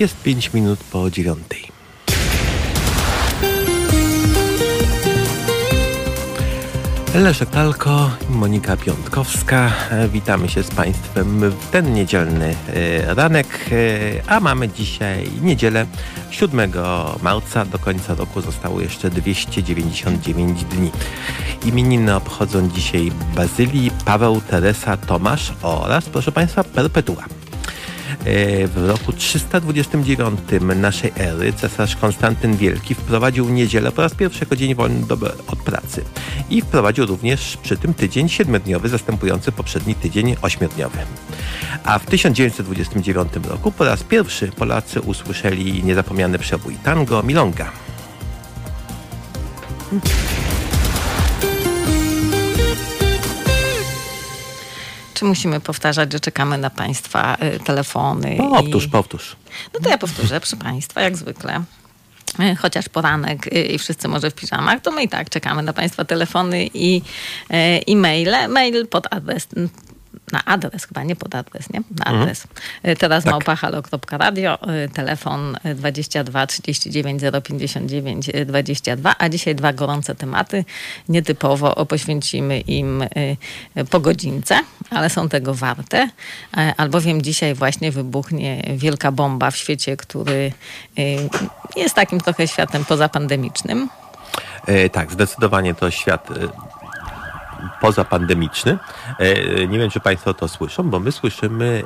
Jest 5 minut po dziewiątej. Leszek Talko, Monika Piątkowska. Witamy się z Państwem w ten niedzielny e, ranek, e, a mamy dzisiaj niedzielę 7 marca. Do końca roku zostało jeszcze 299 dni. Imieniny obchodzą dzisiaj Bazylii, Paweł, Teresa, Tomasz oraz, proszę Państwa, Perpetua. E, w roku 329 naszej ery cesarz Konstantyn Wielki wprowadził niedzielę po raz pierwszy jako dzień wolny od pracy. I wprowadził również przy tym tydzień siedmiodniowy, zastępujący poprzedni tydzień ośmiodniowy. A w 1929 roku po raz pierwszy Polacy usłyszeli niezapomniany przebój tango Milonga. Czy musimy powtarzać, że czekamy na Państwa y, telefony? Powtórz, i... powtórz. No to ja powtórzę, proszę Państwa, jak zwykle y, chociaż poranek y, i wszyscy może w piżamach, to my i tak czekamy na Państwa telefony i, i maile. Mail pod adres na adres, chyba nie pod adres, nie? Na mhm. adres. Mhm. Teraz tak. małpahalo.radio, y, telefon 22 39 059 22, a dzisiaj dwa gorące tematy. Nietypowo poświęcimy im y, po godzince, ale są tego warte, albowiem dzisiaj właśnie wybuchnie wielka bomba w świecie, który jest takim trochę światem pozapandemicznym. E, tak, zdecydowanie to świat pozapandemiczny. E, nie wiem, czy Państwo to słyszą, bo my słyszymy,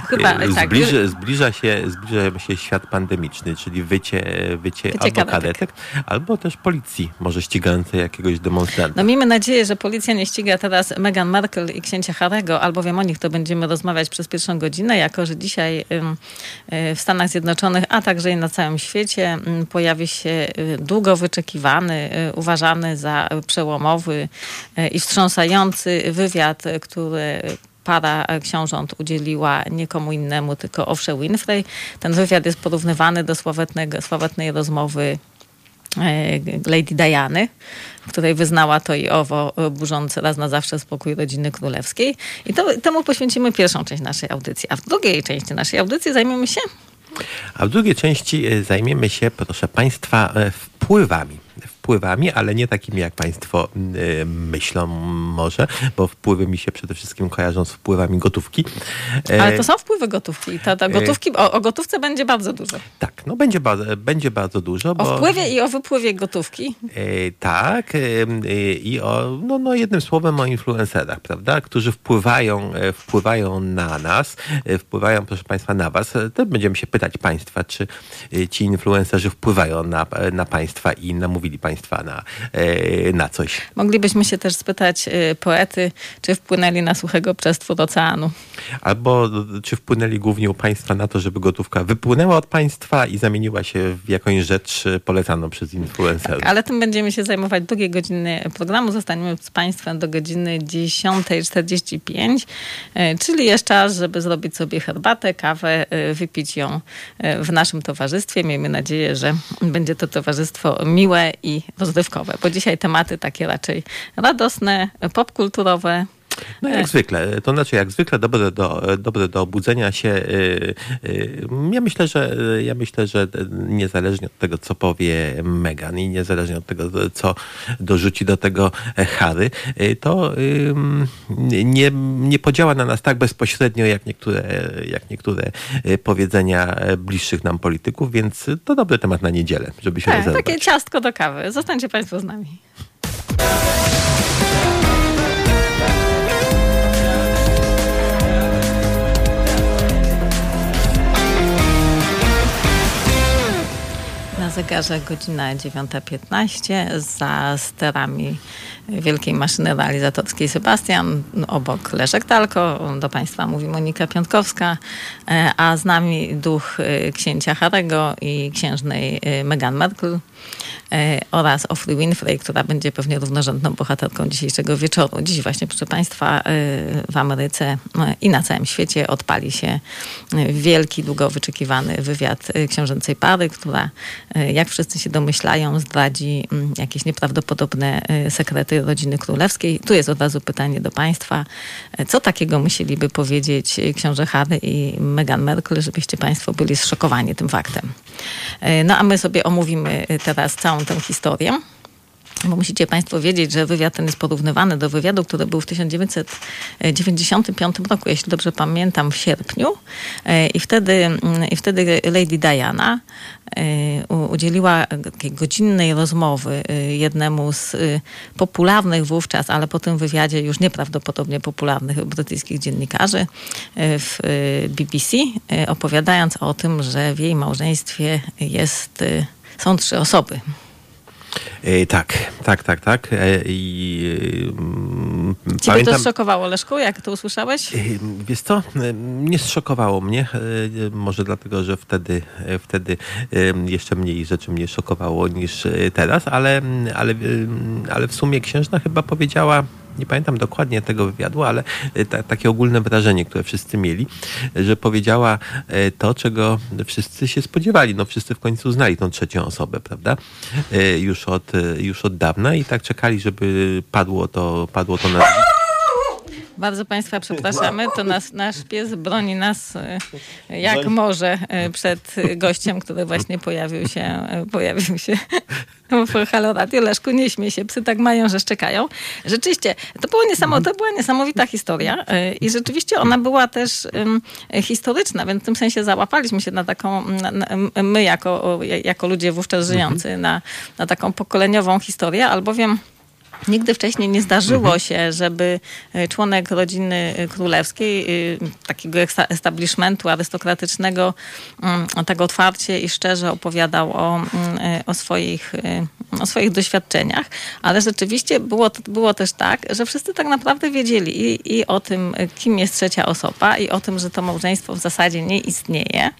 e, Chyba, e, tak. zbliża, zbliża, się, zbliża się świat pandemiczny, czyli wycie, wycie, wycie albo kadetek, albo też policji, może ścigającej jakiegoś demonstranta. No miejmy nadzieję, że policja nie ściga teraz Meghan Markle i księcia Harego, albowiem o nich to będziemy rozmawiać przez pierwszą godzinę, jako że dzisiaj w Stanach Zjednoczonych, a także i na całym świecie pojawi się długo wyczekiwany, uważany za przełomowy i wstrząsający wywiad, który para książąt udzieliła nie komu innemu, tylko Owsze Winfrey. Ten wywiad jest porównywany do sławetnej rozmowy e, Lady Diany, w której wyznała to i owo, burzące raz na zawsze spokój rodziny królewskiej. I to, temu poświęcimy pierwszą część naszej audycji. A w drugiej części naszej audycji zajmiemy się... A w drugiej części e, zajmiemy się, proszę Państwa, e, wpływami wpływami, ale nie takimi, jak Państwo y, myślą może, bo wpływy mi się przede wszystkim kojarzą z wpływami gotówki. E, ale to są wpływy gotówki. Ta, ta e, gotówki o, o, gotówce będzie bardzo dużo. Tak, no będzie, będzie bardzo dużo. Bo, o wpływie i o wypływie gotówki. E, tak i o, no, no jednym słowem o influencerach, prawda, którzy wpływają, wpływają na nas, wpływają, proszę Państwa, na Was. To będziemy się pytać Państwa, czy ci influencerzy wpływają na, na Państwa i namówili Państwa państwa na, e, na coś. Moglibyśmy się też spytać e, poety, czy wpłynęli na suchego przez twór oceanu. Albo czy wpłynęli głównie u państwa na to, żeby gotówka wypłynęła od państwa i zamieniła się w jakąś rzecz polecaną przez influencerów. Tak, ale tym będziemy się zajmować drugiej godziny programu. Zostaniemy z państwem do godziny 10.45, e, czyli jest czas, żeby zrobić sobie herbatę, kawę, wypić ją w naszym towarzystwie. Miejmy nadzieję, że będzie to towarzystwo miłe i rozrywkowe, bo dzisiaj tematy takie raczej radosne, popkulturowe, no jak zwykle, to znaczy jak zwykle dobre do, dobre do obudzenia się. Y, y, ja myślę, że ja myślę, że niezależnie od tego, co powie Megan i niezależnie od tego, co dorzuci do tego Harry, y, to nie, nie podziała na nas tak bezpośrednio, jak niektóre, jak niektóre powiedzenia bliższych nam polityków, więc to dobry temat na niedzielę, żeby się tak, Takie ciastko do kawy. Zostańcie Państwo z nami. Zegarze godzina 9.15 za sterami wielkiej maszyny realizatorskiej Sebastian, obok Leszek Talko, do Państwa mówi Monika Piątkowska, e, a z nami duch e, księcia Harego i księżnej e, Meghan Markle. Oraz Ofry Winfrey, która będzie pewnie równorzędną bohaterką dzisiejszego wieczoru. Dziś właśnie, proszę Państwa, w Ameryce i na całym świecie odpali się wielki, długo wyczekiwany wywiad książęcej pary, która, jak wszyscy się domyślają, zdradzi mm, jakieś nieprawdopodobne sekrety rodziny królewskiej. Tu jest od razu pytanie do Państwa. Co takiego musieliby powiedzieć książę Harry i Meghan Merkel, żebyście Państwo byli zszokowani tym faktem? No a my sobie omówimy teraz całą tę historię. Bo musicie Państwo wiedzieć, że wywiad ten jest porównywany do wywiadu, który był w 1995 roku, jeśli dobrze pamiętam, w sierpniu. I wtedy, i wtedy Lady Diana udzieliła takiej godzinnej rozmowy jednemu z popularnych wówczas, ale po tym wywiadzie już nieprawdopodobnie popularnych brytyjskich dziennikarzy w BBC, opowiadając o tym, że w jej małżeństwie jest, są trzy osoby. E, tak, tak, tak, tak. E, I, e, Ciebie pamiętam, to zszokowało, Leszku, jak to usłyszałeś? Wiesz co, nie zszokowało mnie. Może dlatego, że wtedy, wtedy jeszcze mniej rzeczy mnie szokowało niż teraz, ale, ale, ale w sumie księżna chyba powiedziała nie pamiętam dokładnie tego wywiadu, ale e, ta, takie ogólne wrażenie, które wszyscy mieli, że powiedziała e, to, czego wszyscy się spodziewali. No wszyscy w końcu znali tą trzecią osobę, prawda? E, już od, już od dawna i tak czekali, żeby padło to, padło to nazwisko bardzo Państwa przepraszamy. To nas, nasz pies broni nas e, jak może e, przed gościem, który właśnie pojawił się, e, pojawił się w Halo Radio. Leszku, nie śmiej się, psy tak mają, że szczekają. Rzeczywiście, to, było niesamo, to była niesamowita historia i rzeczywiście ona była też historyczna, więc w tym sensie załapaliśmy się na taką, na, na, my jako, jako ludzie wówczas żyjący, na, na taką pokoleniową historię, albowiem Nigdy wcześniej nie zdarzyło mhm. się, żeby e, członek rodziny e, królewskiej, e, takiego establishmentu arystokratycznego, mm, tak otwarcie i szczerze opowiadał o, mm, o, swoich, o swoich doświadczeniach. Ale rzeczywiście było, było też tak, że wszyscy tak naprawdę wiedzieli i, i o tym, kim jest trzecia osoba, i o tym, że to małżeństwo w zasadzie nie istnieje.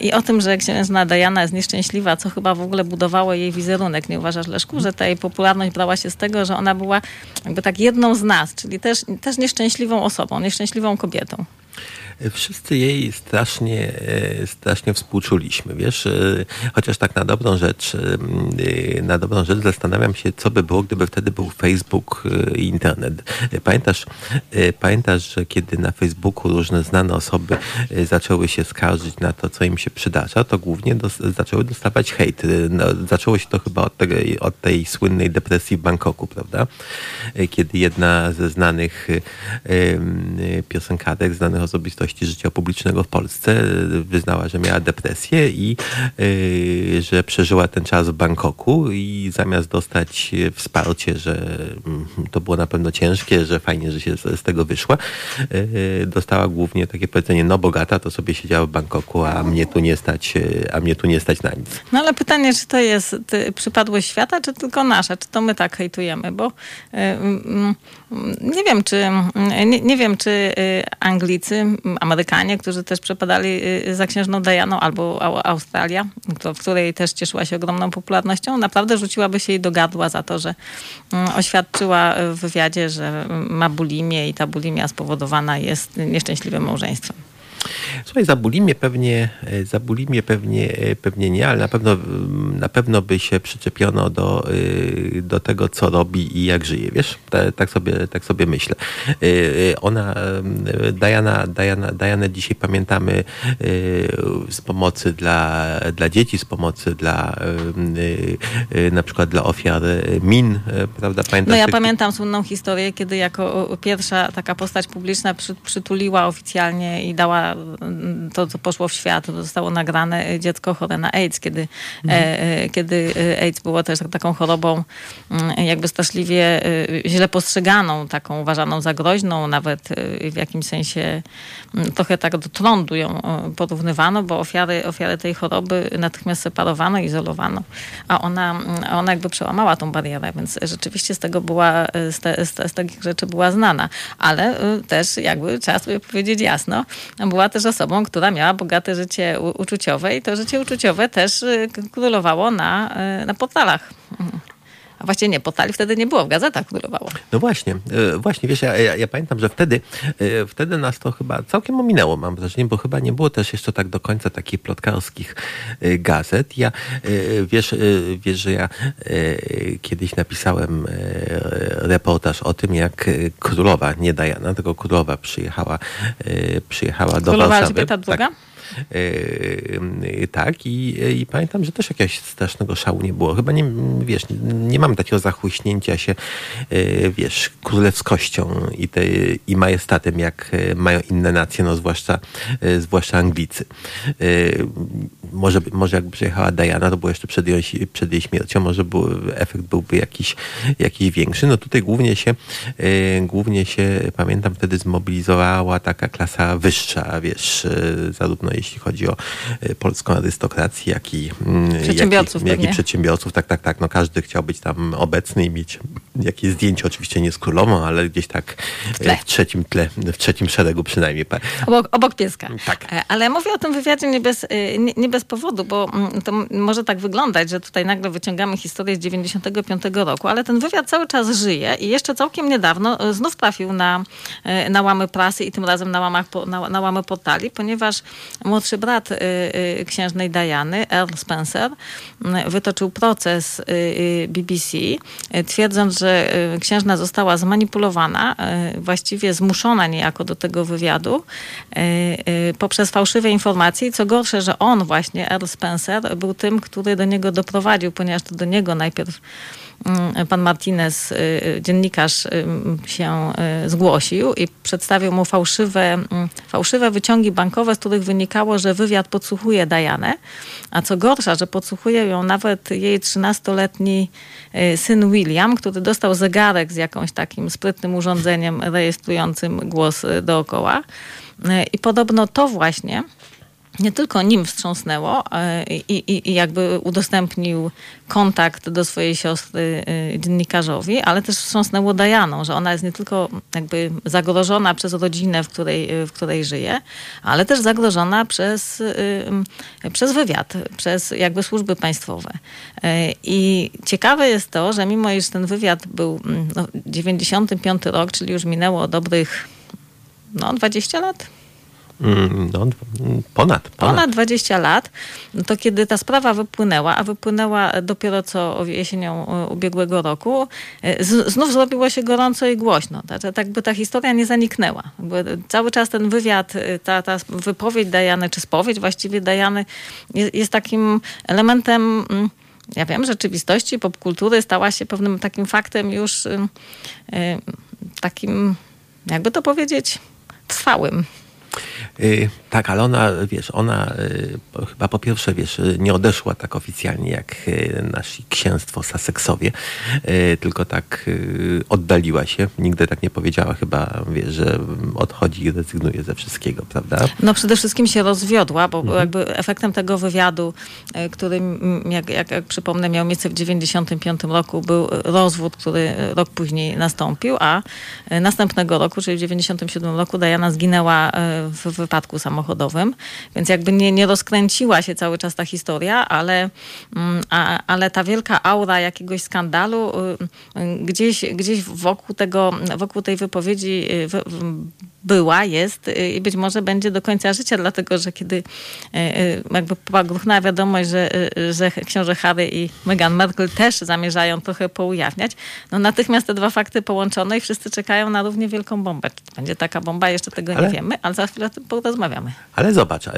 I o tym, że księżna Diana jest nieszczęśliwa, co chyba w ogóle budowało jej wizerunek. Nie uważasz, Leszku, że ta jej popularność brała się z tego, że ona była jakby tak jedną z nas, czyli też, też nieszczęśliwą osobą, nieszczęśliwą kobietą wszyscy jej strasznie, e, strasznie współczuliśmy, wiesz, e, chociaż tak na dobrą rzecz, e, na dobrą rzecz zastanawiam się, co by było, gdyby wtedy był Facebook i internet. Pamiętasz, pamiętasz, że kiedy na Facebooku różne znane osoby zaczęły się skarżyć na to, co im się przydarza, to głównie zaczęły dostawać hejt. No, zaczęło się to chyba od, tej, od tej słynnej depresji w Bangkoku, prawda? Kiedy jedna ze znanych piosenkarek, znanych osobistości życia publicznego w Polsce. Wyznała, że miała depresję i yy, że przeżyła ten czas w Bangkoku i zamiast dostać wsparcie, że mm, to było na pewno ciężkie, że fajnie, że się z, tego wyszła, dostała głównie takie powiedzenie, no bogata to sobie siedziała w Bangkoku, a mnie tu nie stać, a mnie tu nie stać na nic. No ale pytanie, czy to jest przypadłość świata, czy tylko nasza? Czy to my tak hejtujemy? Bo yy, yy, nie wiem, czy nie, nie wiem, czy Anglicy, Amerykanie, którzy też przepadali y, za księżną Dianą, albo Australia, w której też cieszyła się ogromną popularnością, naprawdę rzuciłaby się jej do gardła za to, że mm, oświadczyła w wywiadzie, że ma bulimię i ta bulimia spowodowana jest nieszczęśliwym małżeństwem. Słuchaj, za bulimię pewnie, e, za bulimię pewnie, e, pewnie nie, ale na pewno, na pewno by się przyczepiono do, e, do tego, co robi i jak żyje, wiesz? Tak sobie, tak sobie myślę. Ona, Diana, Diana, Diana dzisiaj pamiętamy z pomocy dla, dla dzieci, z pomocy dla na przykład dla ofiar min, prawda? Pamiętasz, no ja pamiętam słynną historię, kiedy jako pierwsza taka postać publiczna przy, przytuliła oficjalnie i dała to, co poszło w świat, to zostało nagrane dziecko chore na AIDS, kiedy, mhm. e, kiedy AIDS było też taką chorobą mm, jakby straszliwie e, źle postrzeganą, taką uważaną za groźną, nawet e, w jakimś sensie mm, trochę tak do trądu ją e, porównywano, bo ofiary, ofiary tej choroby natychmiast separowano, izolowano, a ona, mm, ona jakby przełamała tą barierę, więc rzeczywiście z tego była, z, te, z, z takich rzeczy była znana, ale też jakby trzeba sobie powiedzieć jasno, było była też osobą, która miała bogate życie uczuciowe i to życie uczuciowe też królowało na, na portalach. A właściwie nie, portali wtedy nie było, w gazetach królowało. No właśnie, e, właśnie, wiesz, ja, ja, ja, pamiętam, że wtedy, e, wtedy nas to chyba całkiem ominęło, mam wrażenie, bo chyba nie było też jeszcze tak do końca takich plotkarskich e, gazet. Ja, wiesz, wiesz, że ja kiedyś napisałem reportaż o tym, jak królowa, nie Diana, tylko królowa przyjechała, przyjechała do królowa Warszawy. Elżbieta II? Tak. Yy, tak, i, i pamiętam, że też jakiegoś strasznego szału nie było. Chyba nie, wiesz, nie mam takiego zachłyśnięcia się, yy, wiesz, królewskością i, te, i majestatem, jak mają inne nacje, no zwłaszcza, yy, zwłaszcza Anglicy. Może, może jakby przyjechała Diana, to było jeszcze przed jej, przed jej śmiercią, może był, efekt byłby jakiś, jakiś większy. No tutaj głównie się, głównie się, pamiętam, wtedy zmobilizowała taka klasa wyższa, wiesz, zarówno jeśli chodzi o e, polską arystokrację, jak i mm, przedsiębiorców. Jak i, jak i przedsiębiorców, tak, tak, tak. No każdy chciał być tam obecny i mieć jakieś zdjęcie, oczywiście nie z królową, ale gdzieś tak w, w trzecim tle, w trzecim szeregu przynajmniej. Obok, obok pieska. Tak. E, ale mówię o tym wywiadzie nie bez, e, nie, nie bez powodu, bo mm, to może tak wyglądać, że tutaj nagle wyciągamy historię z 95 roku, ale ten wywiad cały czas żyje i jeszcze całkiem niedawno znów trafił na, na łamy prasy i tym razem na, łamach, na, na łamy portali, ponieważ młodszy brat y, y, księżnej Diany, Earl Spencer, y, wytoczył proces BBC, twierdząc, że księżna została zmanipulowana, właściwie zmuszona niejako do tego wywiadu poprzez fałszywe informacje. I co gorsze, że on właśnie, Earl Spencer, był tym, który do niego doprowadził, ponieważ to do niego najpierw pan Martinez, y, y, dziennikarz, y, się zgłosił i przedstawił mu fałszywe, mm, fałszywe wyciągi bankowe, z których wynikało, że wywiad podsłuchuje Dajanę, a co gorsza, że podsłuchuje ją nawet jej 13-letni syn William, który dostał zegarek z jakąś takim sprytnym urządzeniem rejestrującym głos dookoła. I podobno to właśnie nie tylko nim wstrząsnęło e, i, i, i, jakby udostępnił kontakt do swojej siostry e, dziennikarzowi, ale też wstrząsnęło Dajaną, że ona jest nie tylko jakby zagrożona przez rodzinę, w której, w której żyje, ale też zagrożona przez, e, przez wywiad, przez jakby służby państwowe. I ciekawe jest to, że mimo iż ten wywiad był no, 95 rok, czyli już minęło dobrych no, 20 lat, Mm, no, ponad, ponad. Ponad 20 lat. To kiedy ta sprawa wypłynęła, a wypłynęła dopiero co jesienią e, ubiegłego roku, e, znów zrobiło się gorąco i głośno. Tak, tak by ta historia nie zaniknęła. Cały czas ten wywiad, e, ta, ta wypowiedź Dajany, czy spowiedź właściwie Dajany jest, jest takim elementem mm, ja wiem, rzeczywistości, popkultury stała się pewnym takim faktem już takim, jakby to powiedzieć, trwałym. Y, tak, ale ona, wiesz, ona y, chyba po pierwsze, wiesz, nie odeszła tak oficjalnie jak y, nasi księstwo Saseksowie, tylko tak oddaliła się. Nigdy tak nie powiedziała chyba, wiesz, że odchodzi i rezygnuje ze wszystkiego, prawda? No przede wszystkim się rozwiodła, bo mhm. jakby efektem tego wywiadu, który, jak, jak, jak przypomnę, miał miejsce w 95 roku, był rozwód, który rok później nastąpił, a następnego roku, czyli w 97 roku Diana zginęła w wypadku samochodowym, więc jakby nie, nie rozkręciła się cały czas ta historia, ale, mm, a, ale ta wielka aura jakiegoś skandalu y, y, gdzieś, gdzieś wokół, tego, wokół tej wypowiedzi y, była, jest i być może będzie do końca życia, dlatego że kiedy jakby pogruchnęła wiadomość, że, że książę Harry i Meghan Markle też zamierzają trochę poujawniać, no natychmiast te dwa fakty połączone i wszyscy czekają na równie wielką bombę. Czy będzie taka bomba, jeszcze tego ale, nie wiemy, ale za chwilę porozmawiamy. Ale zobacz, e,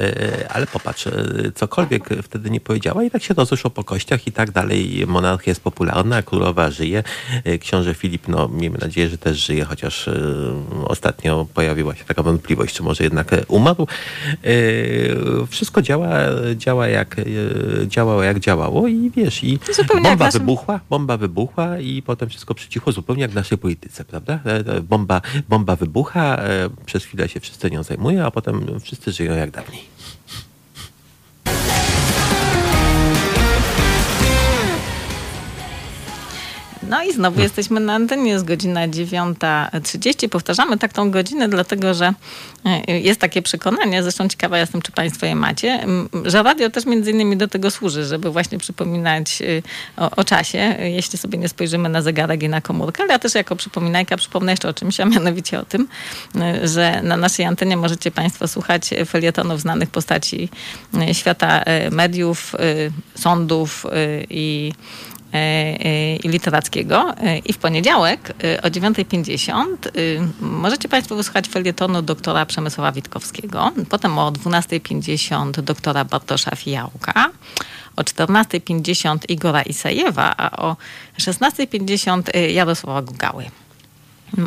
ale popatrz, e, cokolwiek wtedy nie powiedziała i tak się rozeszło po kościach i tak dalej. Monarchia jest popularna, królowa żyje. E, książę Filip, no miejmy nadzieję, że też żyje, chociaż ostatnio pojawiła się taka wątpliwość, czy może jednak umarł. Wszystko działa, działa jak, działało jak działało i wiesz, i zupełnie bomba naszym... wybuchła, bomba wybuchła i potem wszystko przycichło, zupełnie jak w naszej polityce, prawda? Bomba, bomba wybucha, przez chwilę się wszyscy nią zajmują, a potem wszyscy żyją jak dawniej. No i znowu jesteśmy na antenie, jest godzina 9.30. Powtarzamy tak tą godzinę, dlatego że e, jest takie przekonanie, zresztą ciekawa jestem, czy Państwo je macie, że radio też między innymi do tego służy, żeby właśnie przypominać y, o, o czasie, jeśli sobie nie spojrzymy na zegarek i na komórkę, ale ja też jako przypominajka przypomnę jeszcze o czymś, a mianowicie o tym, y, że na naszej antenie możecie Państwo słuchać felietonów znanych postaci y, świata mediów, sądów i i literackiego. I w poniedziałek o 9.50 możecie Państwo wysłuchać felietonu doktora Przemysława Witkowskiego. Potem o 12.50 doktora Bartosza Fijałka. O 14.50 Igora Isajewa, a o 16.50 Jarosława Gugały.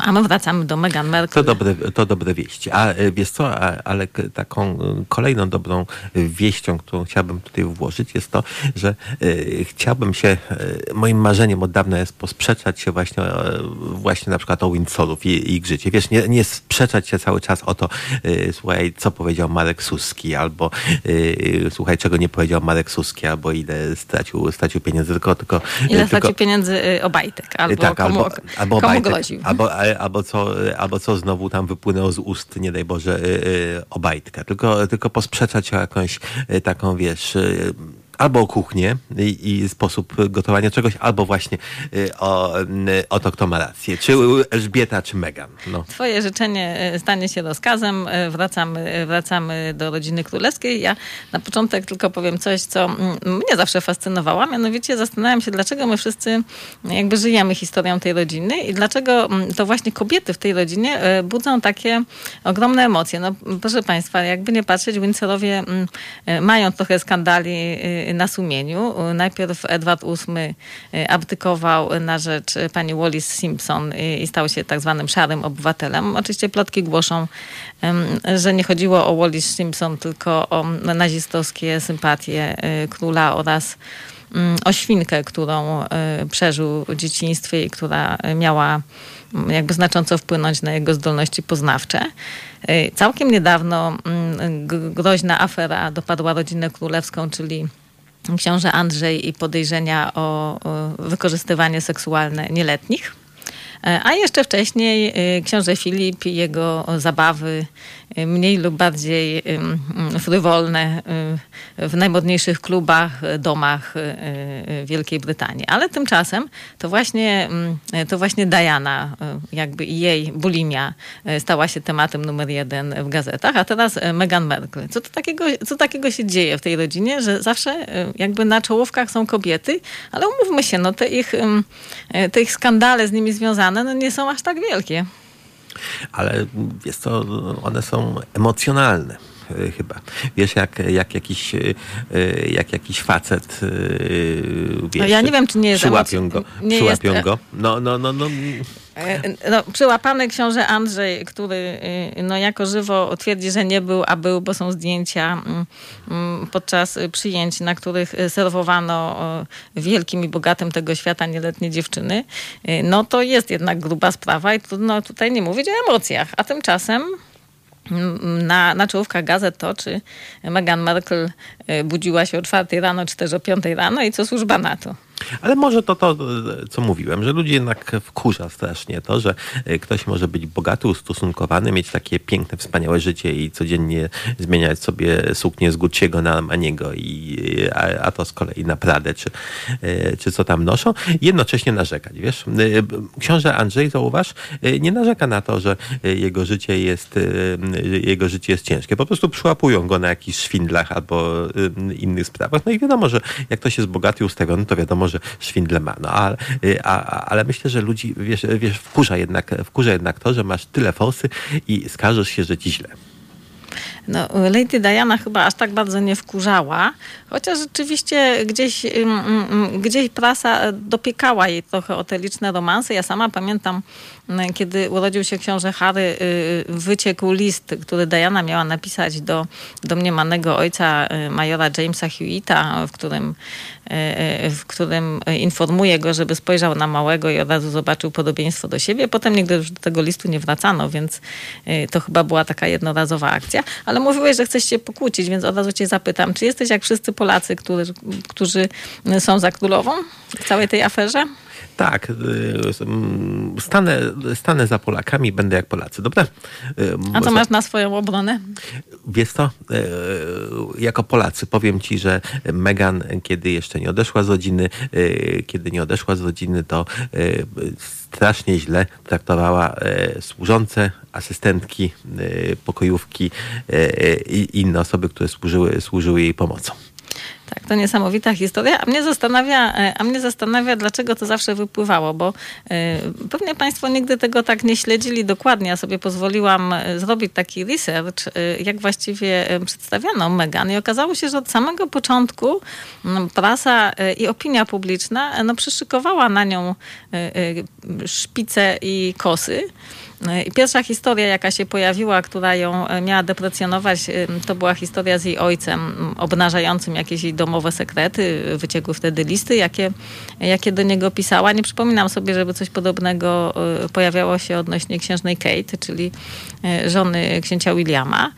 A my wracamy do Meghan Merkel. To dobre, to dobre wieści. A e, wiesz co, ale taką e, kolejną dobrą wieścią, którą chciałbym tutaj włożyć jest to, że e, chciałbym się, moim marzeniem od dawna jest posprzeczać się właśnie, właśnie na przykład o Windsorów i, ich życie. Wiesz, nie, nie sprzeczać się cały czas o to, słuchaj, co powiedział Marek Suski, albo słuchaj, czego nie powiedział Marek Suski, albo ile stracił, stracił pieniędzy, tylko... tylko ile tylko, stracił pieniędzy Obajtek, albo tak, komu, albo, albo komu Obajtek, groził. Albo, albo, co, albo co znowu tam wypłynęło z ust, nie daj Boże, y, Obajtka. Tylko, tylko posprzeczać o jakąś taką, wiesz albo o kuchnię i, i, sposób gotowania czegoś, albo właśnie y, o, y, o to, kto ma rację. Czy Elżbieta, czy Megan. No. Twoje życzenie y, stanie się rozkazem. Wracamy, wracamy do rodziny królewskiej. Ja na początek tylko powiem coś, co mnie zawsze fascynowało. Mianowicie zastanawiam się, dlaczego my wszyscy jakby żyjemy historią tej rodziny i dlaczego to właśnie kobiety w tej rodzinie budzą takie ogromne emocje. No proszę Państwa, jakby nie patrzeć, Windsorowie mają trochę skandali na sumieniu. Najpierw Edward VIII y, abdykował na rzecz pani Wallis Simpson i stał się tak zwanym szarym obywatelem. Oczywiście plotki głoszą, że nie chodziło o Wallis Simpson, tylko o nazistowskie sympatie y, króla oraz mm, o świnkę, którą y, przeżył w dzieciństwie i która miała mm, jakby znacząco wpłynąć na jego zdolności poznawcze. Całkiem niedawno mm, groźna afera dopadła rodzinę królewską, czyli książę Andrzej i podejrzenia o, wykorzystywanie seksualne nieletnich. E, a jeszcze wcześniej y, książę Filip i jego zabawy mniej lub bardziej frywolne y, w najmodniejszych klubach, domach Wielkiej Brytanii. Ale tymczasem to właśnie, to właśnie Diana, jakby jej bulimia stała się tematem numer jeden w gazetach, a teraz Meghan Merkel. Co, to takiego, co takiego się dzieje w tej rodzinie, że zawsze jakby na czołówkach są kobiety, ale umówmy się, no te ich, te ich skandale z nimi związane no nie są aż tak wielkie. Ale jest to, one są emocjonalne e, chyba. Wiesz, jak, jak, jakiś, e, jak jakiś facet wiesz, no ja nie wiem, czy nie jest przyłapią go. Nie przyłapią jest, go. No, no, no, no. E, no, przyłapany książę Andrzej, który y, no, jako żywo twierdzi, że nie był, a był, bo są zdjęcia mm, mm, podczas przyjęć, na których serwowano wielkim i bogatym tego świata nieletnie dziewczyny, y, no to jest jednak gruba sprawa i trudno tutaj nie mówić o emocjach. A tymczasem na, na czołówkach gazet to, czy Meghan Markle y, budziła się o czwartej rano, czy też o piątej rano i co służba na to. Ale może to to, co mówiłem, że ludzi jednak wkurza strasznie to, że e, ktoś może być bogaty, ustosunkowany, mieć takie piękne, wspaniałe życie i codziennie zmieniać sobie suknię z Gucci'ego na Armaniego, i, a, a, to z kolei na Pradę, czy, e, czy co tam noszą, jednocześnie narzekać, wiesz. E, książę Andrzej, zauważ, nie narzeka na to, że jego życie jest, jego życie jest ciężkie. Po prostu przyłapują go na jakichś szwindlach albo innych sprawach. No i wiadomo, że jak ktoś jest bogaty i ustawiony, to wiadomo, że szwindle ma. No, ale, a, ale myślę, że ludzi, wiesz, wiesz wkurza, jednak, wkurza jednak to, że masz tyle forsy i skarżysz się, że ci źle. No, Lady Diana chyba aż tak bardzo nie wkurzała, chociaż rzeczywiście gdzieś, gdzieś prasa dopiekała jej trochę o te liczne romanse. Ja sama pamiętam, kiedy urodził się książę Harry, y, wyciekł list, który Diana miała napisać do domniemanego ojca y, majora Jamesa Hewita, w którym, y, w którym informuje go, żeby spojrzał na małego i od razu zobaczył podobieństwo do siebie. Potem nigdy już do tego listu nie wracano, więc to chyba była taka jednorazowa akcja. Ale mówiłeś, że chcesz się pokłócić, więc od razu cię zapytam, czy jesteś jak wszyscy Polacy, którzy, którzy są za królową? W całej tej aferze? Tak, y, stanę, stanę za Polakami, będę jak Polacy, dobra? Y, A co masz na swoją obronę? Wiesz co, y, jako Polacy powiem ci, że Megan, kiedy jeszcze nie odeszła z rodziny, kiedy nie odeszła z rodziny, to strasznie źle traktowała służące, asystentki, pokojówki i inne osoby, które służyły, służyły jej pomocą. Tak, to niesamowita historia. A mnie zastanawia, e, a mnie zastanawia dlaczego to zawsze wypływało, bo y, pewnie Państwo nigdy tego tak nie śledzili dokładnie. Ja sobie pozwoliłam e, zrobić taki research, jak właściwie przedstawiano Megan i okazało się, że od samego początku no, prasa i opinia publiczna no, przyszykowała na nią szpice i kosy. I pierwsza historia, jaka się pojawiła, która ją e, miała deprecjonować, e, to była historia z jej ojcem, obnażającym jakieś jej domowe sekrety. Wyciekły wtedy listy, jakie, jakie do niego pisała. Nie przypominam sobie, żeby coś podobnego e, pojawiało się odnośnie księżnej Kate, czyli żony księcia Williama.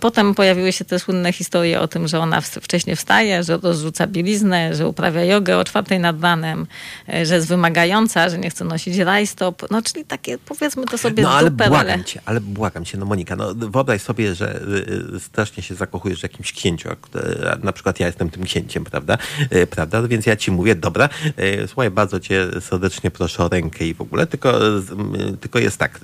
Potem pojawiły się te słynne historie o tym, że ona wcześniej wstaje, że rozrzuca bieliznę, że uprawia jogę o czwartej nad ranem, że jest wymagająca, że nie chce nosić rajstop. No, czyli takie, powiedzmy to sobie no, ale błagam cię, ale błagam cię, no Monika, no wyobraź sobie, że y, y, strasznie się zakochujesz w jakimś księciu, na przykład ja jestem tym księciem, prawda? Y, prawda? Więc ja ci mówię, dobra, słuchaj, bardzo cię serdecznie proszę o rękę i w ogóle, tylko, tylko jest tak,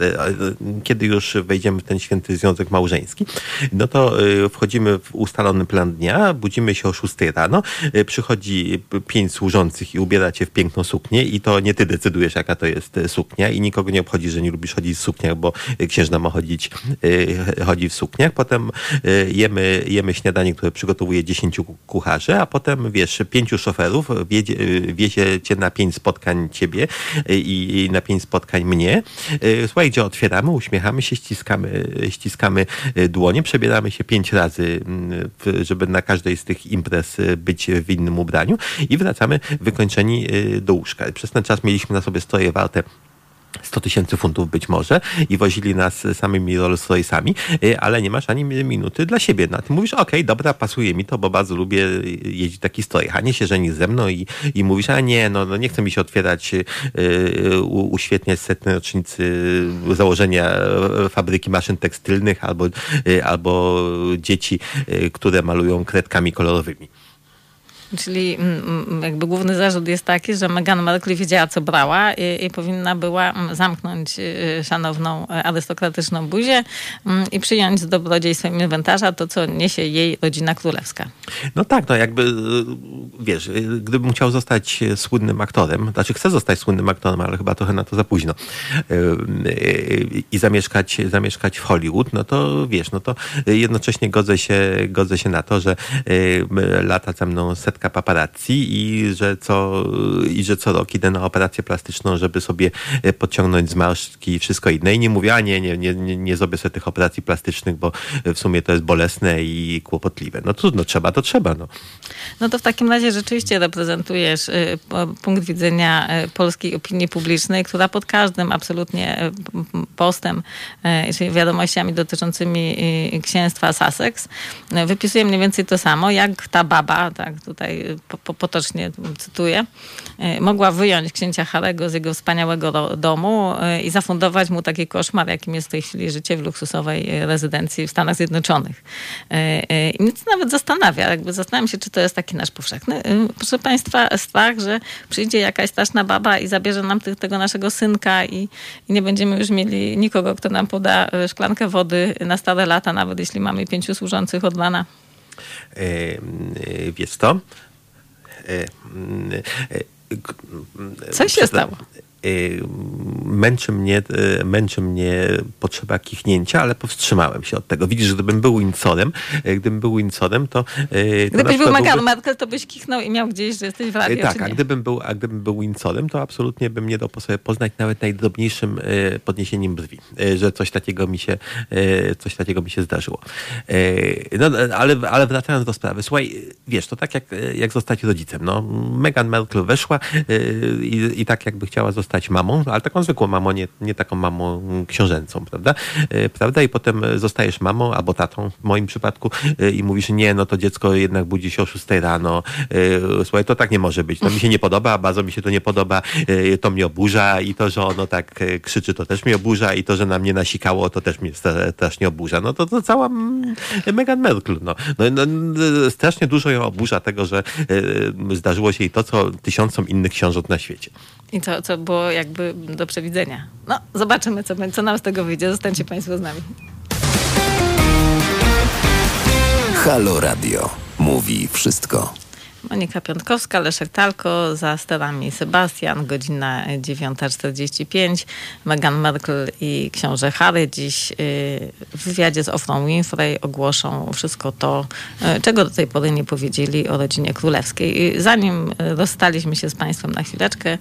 kiedy już wejdziemy w ten święty związek małżeński, no to wchodzimy w ustalony plan dnia, budzimy się o 6 rano, przychodzi pięć służących i ubiera cię w piękną suknię i to nie ty decydujesz, jaka to jest suknia i nikogo nie obchodzi, że nie lubisz chodzić sukniach, bo księżna ma chodzić, chodzi w sukniach. Potem jemy, jemy śniadanie, które przygotowuje 10 kucharzy, a potem, wiesz, pięciu szoferów wiezie, y, wiezie cię na pięć spotkań ciebie i, i na pięć spotkań mnie. Słuchaj, gdzie otwieramy, uśmiechamy się, ściskamy, ściskamy dłonie, przebieramy się pięć razy, żeby na każdej z tych imprez być w innym ubraniu i wracamy wykończeni do łóżka. Przez ten czas mieliśmy na sobie stroje warte 100 tysięcy funtów być może i wozili nas samymi Rolls Royce'ami, y, ale nie masz ani minuty dla siebie. No, ty mówisz, okej, okay, dobra, pasuje mi to, bo bardzo lubię jeździć taki stroj. A nie się żeni ze mną i, i mówisz, a nie, no, no nie chce mi się otwierać, yy, uświetniać setnej rocznicy założenia fabryki maszyn tekstylnych albo, yy, albo dzieci, yy, które malują kredkami kolorowymi. Czyli mm, mm, jakby główny zarzut jest taki, że Meghan Markle wiedziała, co brała i, i powinna była mm, zamknąć y, y, szanowną e, arystokratyczną buzię i przyjąć z dobrodziejstwem inwentarza to, co niesie jej rodzina królewska. No tak, no jakby, y, wiesz, gdybym chciał zostać słynnym aktorem, znaczy chcę zostać słynnym aktorem, ale chyba trochę na to za późno i zamieszkać, zamieszkać w Hollywood, no to wiesz, no to jednocześnie godzę się, godzę się na to, że lata ze mną setka setka paparazzi i że co, i że co rok idę na operację plastyczną, żeby sobie e, podciągnąć zmarszczki i wszystko inne. I nie mówię, a nie, nie, nie, nie zrobię sobie tych operacji plastycznych, bo w sumie to jest bolesne i kłopotliwe. No trudno, trzeba, to trzeba. No, no to w takim razie rzeczywiście reprezentujesz e, punkt widzenia e, polskiej opinii publicznej, która pod każdym absolutnie postem, czyli wiadomościami dotyczącymi księstwa Sussex, wypisuje mniej więcej to samo, jak ta baba, tak tutaj tutaj po, potocznie cytuję, e, mogła wyjąć księcia Harego z jego wspaniałego domu e, i zafundować mu taki koszmar, jakim jest w tej chwili życie w luksusowej rezydencji w Stanach Zjednoczonych. I mnie to nawet zastanawia, jakby zastanawiam się, czy to jest taki nasz powszechny, proszę Państwa, strach, że przyjdzie jakaś straszna baba i zabierze nam tego naszego synka i, i nie będziemy już mieli nikogo, kto nam poda szklankę wody na stare lata, nawet jeśli mamy pięciu służących od rana. E, e, wiesz to? E, Co się stało? Y, męczy mnie, y, męczy mnie potrzeba kichnięcia, ale powstrzymałem się od tego. Widzisz, gdybym był Windsorem, y, gdybym był Windsorem, to... to Gdybyś był Meghan byłby... Merkel, to byś kichnął i miał gdzieś, że jesteś w radiu, Tak, a gdybym, był, a gdybym był Windsorem, to absolutnie bym nie dał po sobie poznać nawet najdrobniejszym podniesieniem brwi, że coś takiego mi się, coś takiego mi się zdarzyło. No, ale, ale wracając do sprawy, słuchaj, wiesz, to tak jak, jak zostać rodzicem. No, Meghan Merkel weszła i, i tak jakby chciała zostać zostać mamą, ale taką zwykłą mamą, nie, nie taką mamą książęcą, prawda? Prawda? I potem zostajesz mamą albo tatą w moim przypadku i mówisz, nie, no to dziecko jednak budzi się o 6 rano. Słuchaj, to tak nie może być. To mi się nie podoba, bardzo mi się to nie podoba, to mnie oburza i to, że ono tak krzyczy, to też mnie oburza i to, że na mnie nasikało, to też mnie strasznie oburza. No to, to cała Meghan Merkel. No. No, no, strasznie dużo ją oburza tego, że zdarzyło się jej to, co tysiącom innych książąt na świecie. I to, co było jakby do przewidzenia. No, zobaczymy, co, co nam z tego wyjdzie. Zostańcie Państwo z nami. Halo Radio. Mówi wszystko. Monika Piątkowska, Leszek Talko, za sterami Sebastian, godzina 9.45. Meghan Merkel i książę Harry dziś y, w wywiadzie z Ofrą Winfrey ogłoszą wszystko to, y, czego do tej pory nie powiedzieli o rodzinie królewskiej. Zanim rozstaliśmy się z Państwem na chwileczkę,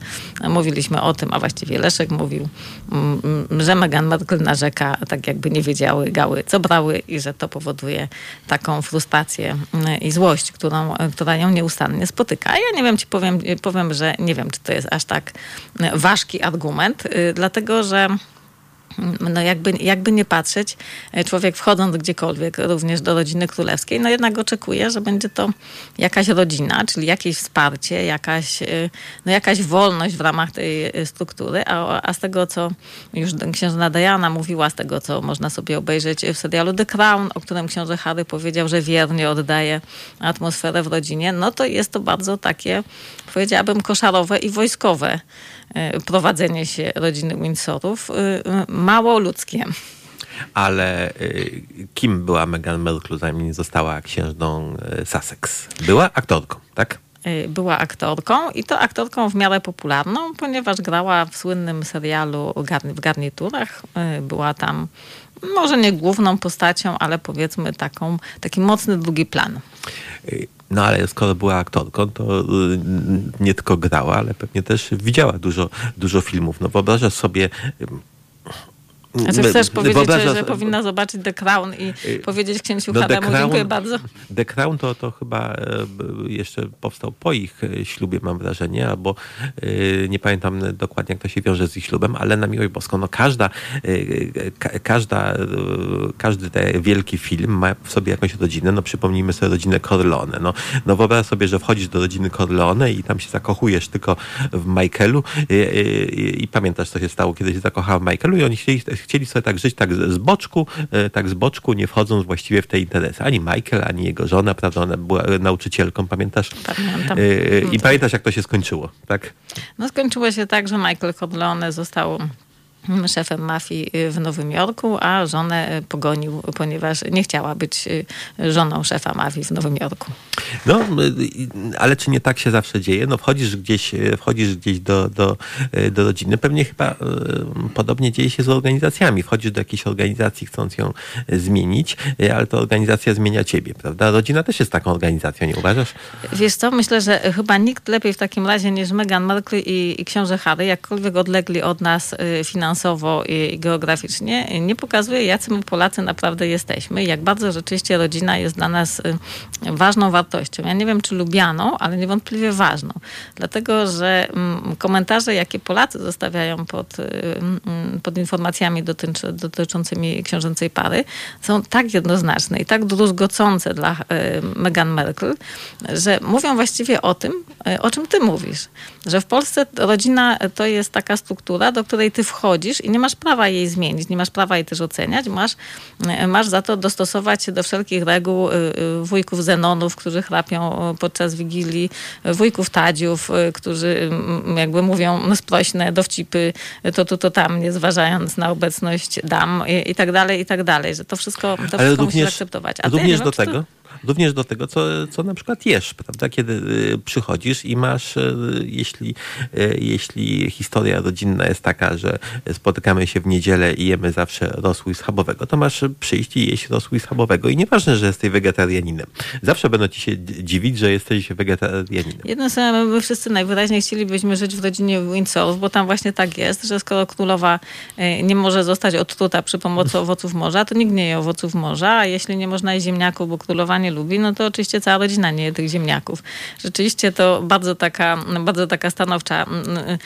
mówiliśmy o tym, a właściwie Leszek mówił, mm, że Meghan Merkel narzeka, tak jakby nie wiedziały gały, co brały i że to powoduje taką frustrację y, i złość, którą, która ją nie nieustannie spotyka. Ja nie wiem, ci powiem, powiem, że nie wiem, czy to jest aż tak ważki argument, y, dlatego że no jakby, jakby nie patrzeć, e, człowiek wchodząc gdziekolwiek, również do rodziny królewskiej, no jednak oczekuje, że będzie to jakaś rodzina, czyli jakieś wsparcie, jakaś, e, no jakaś wolność w ramach tej e, struktury, a, a z tego, co już księżna Diana mówiła, z tego, co można sobie obejrzeć w serialu The Crown, o którym książę Harry powiedział, że wiernie oddaje atmosferę w rodzinie, no to jest to bardzo takie, powiedziałabym, koszarowe i wojskowe prowadzenie się rodziny Windsorów e, mało ludzkie. Ale e, kim była Meghan Markle, zanim została księżną Sussex? Była aktorką, tak? Była aktorką i to aktorką w miarę popularną, ponieważ grała w słynnym serialu w garniturach. Była tam może nie główną postacią, ale powiedzmy taką, taki mocny drugi plan. No ale skoro była aktorką, to y, nie tylko grała, ale pewnie też widziała dużo, dużo filmów. No wyobrażasz sobie znaczy chcesz powiedzieć, że, że powinna zobaczyć The Crown i y, powiedzieć księciu no, Hadamu, dziękuję bardzo. The Crown to, to chyba e, jeszcze powstał po ich e, ślubie, mam wrażenie, albo e, nie pamiętam dokładnie, jak to się wiąże z ich ślubem, ale na miłość boską, no każda, każda, każdy ten wielki film ma w sobie jakąś rodzinę, no przypomnijmy sobie rodzinę Corleone, no, no wyobraź sobie, że wchodzisz do rodziny Corleone i tam się zakochujesz tylko w Michaelu i, i, i pamiętasz, co się stało, kiedy się zakochała w Michaelu i oni chcieli chcieli sobie tak żyć tak z boczku, e, tak z boczku, nie wchodząc właściwie w te interesy. Ani Michael, ani jego żona, prawda, ona była nauczycielką, pamiętasz? Pamiętam. E, I pamiętasz, jak to się skończyło, tak? No skończyło się tak, że Michael Corleone został szefem mafii w Nowym Jorku, a żonę pogonił, ponieważ nie chciała być żoną szefa mafii w Nowym Jorku. No, ale czy nie tak się zawsze dzieje? No wchodzisz gdzieś, wchodzisz gdzieś do, do, do rodziny. Pewnie chyba podobnie dzieje się z organizacjami. Wchodzisz do jakiejś organizacji, chcąc ją zmienić, ale to organizacja zmienia ciebie, prawda? Rodzina też jest taką organizacją, nie uważasz? Wiesz co, myślę, że chyba nikt lepiej w takim razie niż Meghan Markle i, i książę Harry, jakkolwiek odlegli od nas finansowo, finansowo i geograficznie, nie pokazuje, jacy my Polacy naprawdę jesteśmy i jak bardzo rzeczywiście rodzina jest dla nas y, ważną wartością. Ja nie wiem, czy lubianą, ale niewątpliwie ważną. Dlatego, że mm, komentarze, jakie Polacy zostawiają pod, y, mm, pod informacjami dotyczącymi książęcej pary, są tak jednoznaczne i tak druzgocące dla y, Meghan Merkel, że mówią właściwie o tym, o czym ty mówisz. Że w Polsce rodzina to jest taka struktura, do której ty wchodzisz, i nie masz prawa jej zmienić, nie masz prawa jej też oceniać, masz, e, masz za to dostosować się do wszelkich reguł e, e, wujków Zenonów, którzy chrapią podczas Wigilii, wujków Tadziów, którzy jakby mówią sprośne dowcipy, to tu, to tam, nie zważając na obecność dam i, i tak dalej, i tak dalej, że to wszystko, to Ale wszystko musisz akceptować. A również do tego... To również do tego, co, co na przykład jesz, prawda? Kiedy y, przychodzisz i masz, y, jeśli, y, jeśli historia rodzinna jest taka, że spotykamy się w niedzielę i jemy zawsze rosół schabowego, to masz przyjść i jeść rosół schabowego i nieważne, że jesteś wegetarianinem. Zawsze będą ci się dziwić, że jesteś wegetarianinem. Jedno słowo, my wszyscy najwyraźniej chcielibyśmy żyć w rodzinie Windsorów, bo tam właśnie tak jest, że skoro królowa nie może zostać odtruta przy pomocy owoców morza, to nikt nie je owoców morza, a jeśli nie można jeść ziemniaków, bo królowa lubi, no to oczywiście cała rodzina nie je tych ziemniaków. Rzeczywiście to bardzo taka, bardzo taka stanowcza mm, e,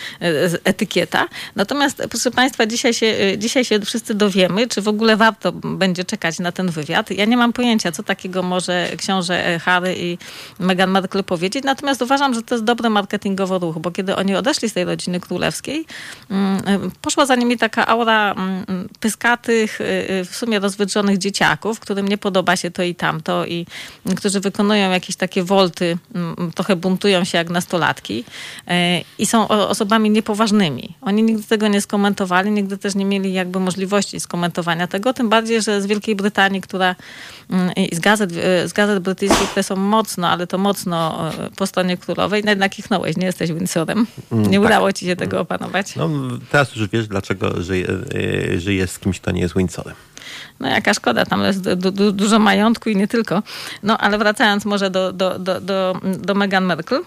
etykieta. Natomiast, proszę Państwa, dzisiaj się, dzisiaj się wszyscy dowiemy, czy w ogóle warto będzie czekać na ten wywiad. Ja nie mam pojęcia, co takiego może książę Harry i Meghan Markle powiedzieć, natomiast uważam, że to jest dobry marketingowy ruch, bo kiedy oni odeszli z tej rodziny królewskiej, mm, poszła za nimi taka aura mm, pyskatych, w sumie rozwydrzonych dzieciaków, którym nie podoba się to i tamto i którzy wykonują jakieś takie wolty, trochę buntują się jak nastolatki y, i są osobami niepoważnymi. Oni nigdy tego nie skomentowali, nigdy też nie mieli jakby możliwości skomentowania tego, tym bardziej, że z Wielkiej Brytanii, która z gazet, z gazet brytyjskich, które są mocno, ale to mocno po stronie królowej, no jednak kichnąłeś, nie jesteś Windsorem. Mm, nie tak. udało ci się tego opanować. No, teraz już wiesz, dlaczego żyje, żyje z kimś, kto nie jest Windsorem. No jaka szkoda, tam jest du, du, dużo majątku i nie tylko. No ale wracając może do, do, do, do, do Meghan Merkel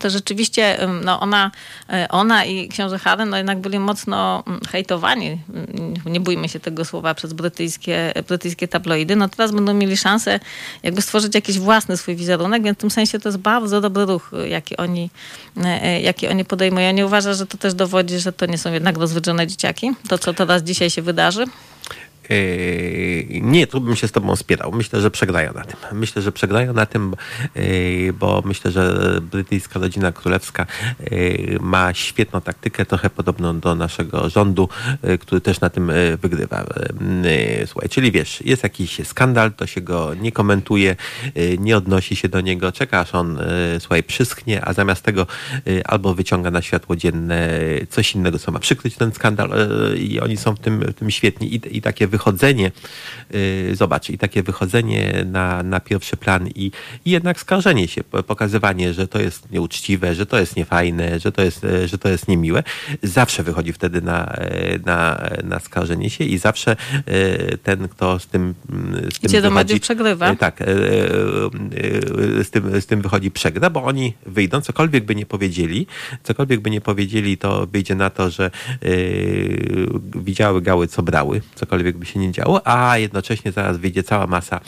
to rzeczywiście no ona, e, ona i książę Harry no jednak byli mocno mm, hejtowani, mm, nie bójmy się tego słowa, przez brytyjskie, brytyjskie tabloidy. No teraz będą mieli szansę jakby stworzyć jakiś własny swój wizerunek, więc w tym sensie to jest bardzo dobry ruch, jaki oni, e, e, jaki oni podejmują. Ja nie uważam, że to też dowodzi, że to nie są jednak rozwydrzone dzieciaki, to co teraz dzisiaj się wydarzy. Yy, nie, tu bym się z tobą spierał. Myślę, że przegrają na tym. Myślę, że przegrają na tym, yy, bo myślę, że brytyjska rodzina królewska yy, ma świetną taktykę, trochę podobną do naszego rządu, który też na tym wygrywa. Słuchaj, czyli wiesz, jest jakiś skandal, to się go nie komentuje, nie odnosi się do niego, czeka aż on, słuchaj, przyschnie, a zamiast tego albo wyciąga na światło dzienne coś innego, co ma przykryć ten skandal i oni są w tym, w tym świetni i, i takie wychodzenie, y, zobacz, i takie wychodzenie na, na pierwszy plan i, i jednak skarżenie się, pokazywanie, że to jest nieuczciwe, że to jest niefajne, że to jest, e, że to jest niemiłe, zawsze wychodzi wtedy na, e, na, na skarżenie się i zawsze e, ten, kto z tym, z tym Idzie do przegrywa. Tak, z tym, z tym wychodzi przegra, bo oni wyjdą, cokolwiek by nie powiedzieli, cokolwiek by nie powiedzieli, to wyjdzie na to, że widziały gały, co brały, cokolwiek by się nie działo, a jednocześnie zaraz wyjdzie cała masa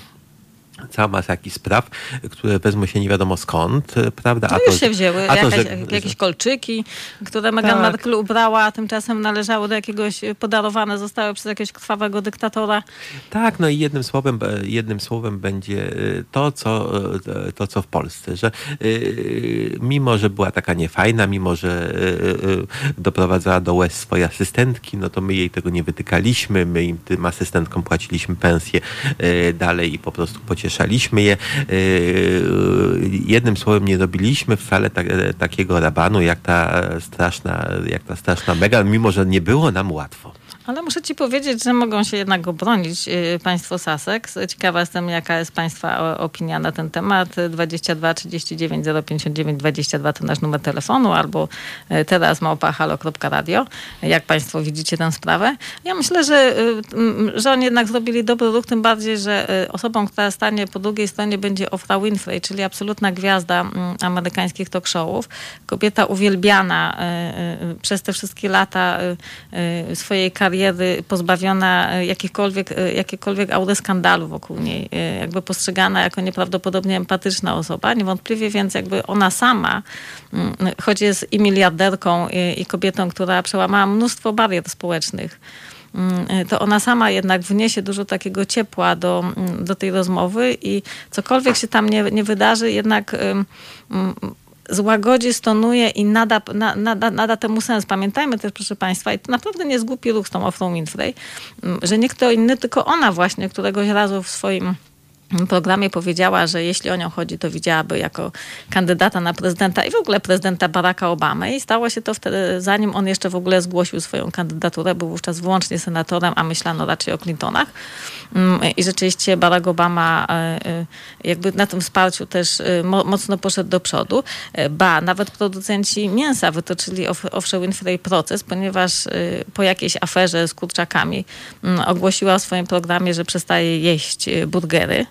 cała masa jakichś spraw, które wezmą się nie wiadomo skąd, prawda? A no to, już się wzięły, a to, Jakaś, że, jakieś kolczyki, które Meghan tak. Markle ubrała, a tymczasem należały do jakiegoś, podarowane zostały przez jakiegoś krwawego dyktatora. Tak, no i jednym słowem, jednym słowem będzie e, to, co, e, to, co w Polsce, że e, mimo, że była taka niefajna, mimo, że doprowadzała do łez swojej asystentki, no to my jej tego nie wytykaliśmy, my im tym asystentkom płaciliśmy pensję dalej i po prostu pocieszaliśmy pocieszaliśmy je. Y, jednym słowem nie robiliśmy wcale tak, takiego rabanu, jak ta straszna, jak ta straszna Megan, mimo że nie było nam łatwo. Ale muszę ci powiedzieć, że mogą się jednak obronić y, państwo Sussex. Ciekawa jestem, jaka jest państwa opinia na ten temat. 22 39 059 22 to nasz numer telefonu, albo y, teraz małpa.halo.radio. Jak państwo widzicie tę sprawę? Ja myślę, że, y, że oni jednak zrobili dobry ruch, tym bardziej, że osobą, która stanie po drugiej stronie będzie Oprah Winfrey, czyli absolutna gwiazda amerykańskich talk showów. Kobieta uwielbiana przez te wszystkie lata swojej kariery kariery pozbawiona e, jakichkolwiek, e, jakiekolwiek aury skandalu wokół niej, e, jakby postrzegana jako nieprawdopodobnie empatyczna osoba. Niewątpliwie więc jakby ona sama, mm, choć jest i miliarderką, i, i kobietą, która przełamała mnóstwo barier społecznych, mm, to ona sama jednak wniesie dużo takiego ciepła do, mm, do tej rozmowy i cokolwiek się tam nie, nie wydarzy, jednak złagodzi, stonuje i nada, nada, nada temu sens. Pamiętajmy też, proszę Państwa, i to naprawdę nie jest głupi ruch z tą Ofrą Winfrey, że nie kto inny, tylko ona właśnie któregoś razu w swoim programie powiedziała, że jeśli o nią chodzi, to widziałaby jako kandydata na prezydenta i w ogóle prezydenta Baracka Obamy. I stało się to wtedy, zanim on jeszcze w ogóle zgłosił swoją kandydaturę. Był wówczas wyłącznie senatorem, a myślano raczej o Clintonach. Mm, I rzeczywiście Barack Obama e, e, jakby na tym wsparciu też e, mocno poszedł do przodu. Ba, nawet producenci mięsa wytoczyli owszem Winfrey proces, ponieważ po jakiejś aferze z kurczakami mm, ogłosiła w swoim programie, że przestaje jeść burgery.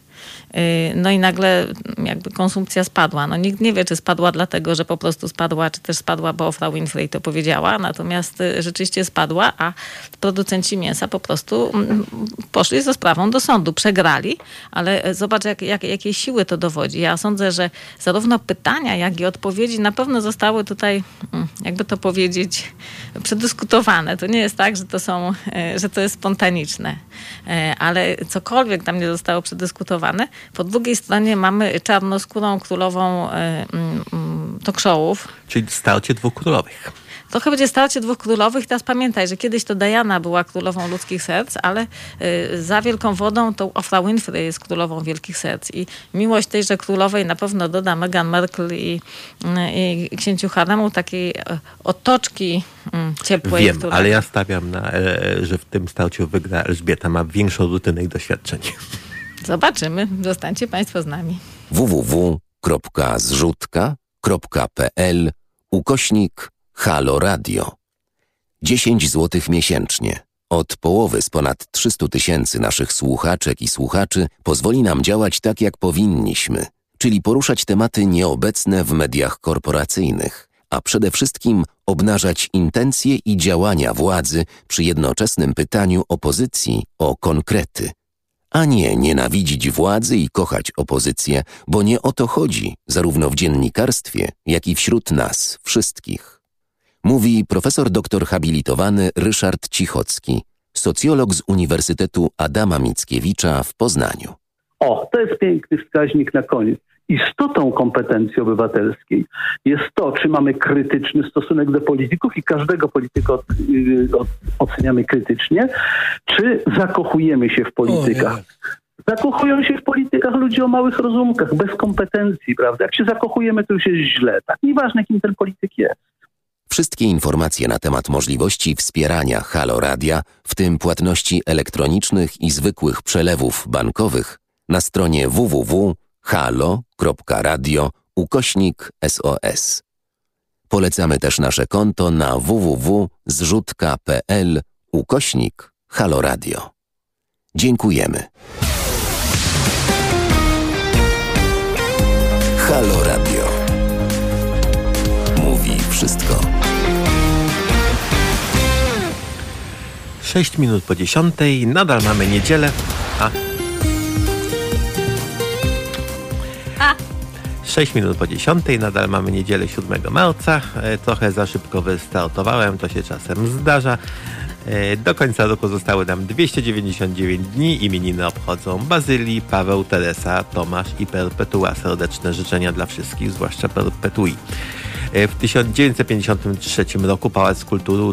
No i nagle jakby konsumpcja spadła. No nikt nie wie, czy spadła dlatego, że po prostu spadła, czy też spadła, bo Oprah Winfrey to powiedziała. Natomiast rzeczywiście spadła, a producenci mięsa po prostu mm, poszli ze sprawą do sądu. Przegrali, ale zobacz, jak, jak, jakiej siły to dowodzi. Ja sądzę, że zarówno pytania, jak i odpowiedzi na pewno zostały tutaj, mm, jakby to powiedzieć, przedyskutowane. To nie jest tak, że to są, e, że to jest spontaniczne, e, ale cokolwiek tam nie zostało przedyskutowane. Po drugiej stronie mamy czarnoskórą królową e, mm, talk showów. Czyli starcie dwóch królowych. Trochę będzie starcie dwóch królowych. Teraz pamiętaj, że kiedyś to Diana była królową ludzkich serc, ale y, za wielką wodą to Oprah Winfrey jest królową wielkich serc. I miłość tejże królowej na pewno doda Meghan Markle i, i, i księciu Haremu takiej e, otoczki mm, ciepłej. Wiem, która... ale ja stawiam na, że w tym starciu wygra Elżbieta. Ma większą rutynę i doświadczenie. Zobaczymy. Zostańcie Państwo z nami. www.zrzutka.pl ukośnik Halo Radio. 10 zł miesięcznie. Od połowy z ponad 300 tysięcy naszych słuchaczek i słuchaczy pozwoli nam działać tak, jak powinniśmy, czyli poruszać tematy nieobecne w mediach korporacyjnych, a przede wszystkim obnażać intencje i działania władzy przy jednoczesnym pytaniu opozycji o konkrety. A nie nienawidzić władzy i kochać opozycję, bo nie o to chodzi, zarówno w dziennikarstwie, jak i wśród nas wszystkich. Mówi profesor doktor habilitowany Ryszard Cichocki, socjolog z Uniwersytetu Adama Mickiewicza w Poznaniu. O, to jest piękny wskaźnik na koniec. Istotą kompetencji obywatelskiej jest to, czy mamy krytyczny stosunek do polityków i każdego polityka od, y, od, oceniamy krytycznie, czy zakochujemy się w politykach. Zakochują się w politykach ludzie o małych rozumkach, bez kompetencji, prawda? Jak się zakochujemy, to już jest źle. Tak nieważne, kim ten polityk jest. Wszystkie informacje na temat możliwości wspierania Halo Radia, w tym płatności elektronicznych i zwykłych przelewów bankowych, na stronie www.halo.radio ukośnik SOS. Polecamy też nasze konto na www.zrzutka.pl ukośnik Halo Radio. Dziękujemy. Halo Radio. Mówi wszystko. 6 minut po 10, nadal mamy niedzielę. A. 6 minut po 10, nadal mamy niedzielę 7 marca. E, trochę za szybko wystartowałem, to się czasem zdarza. E, do końca roku zostały nam 299 dni. Imieniny obchodzą Bazylii, Paweł, Teresa, Tomasz i Perpetua. Serdeczne życzenia dla wszystkich, zwłaszcza Perpetui. E, w 1953 roku Pałac Kultury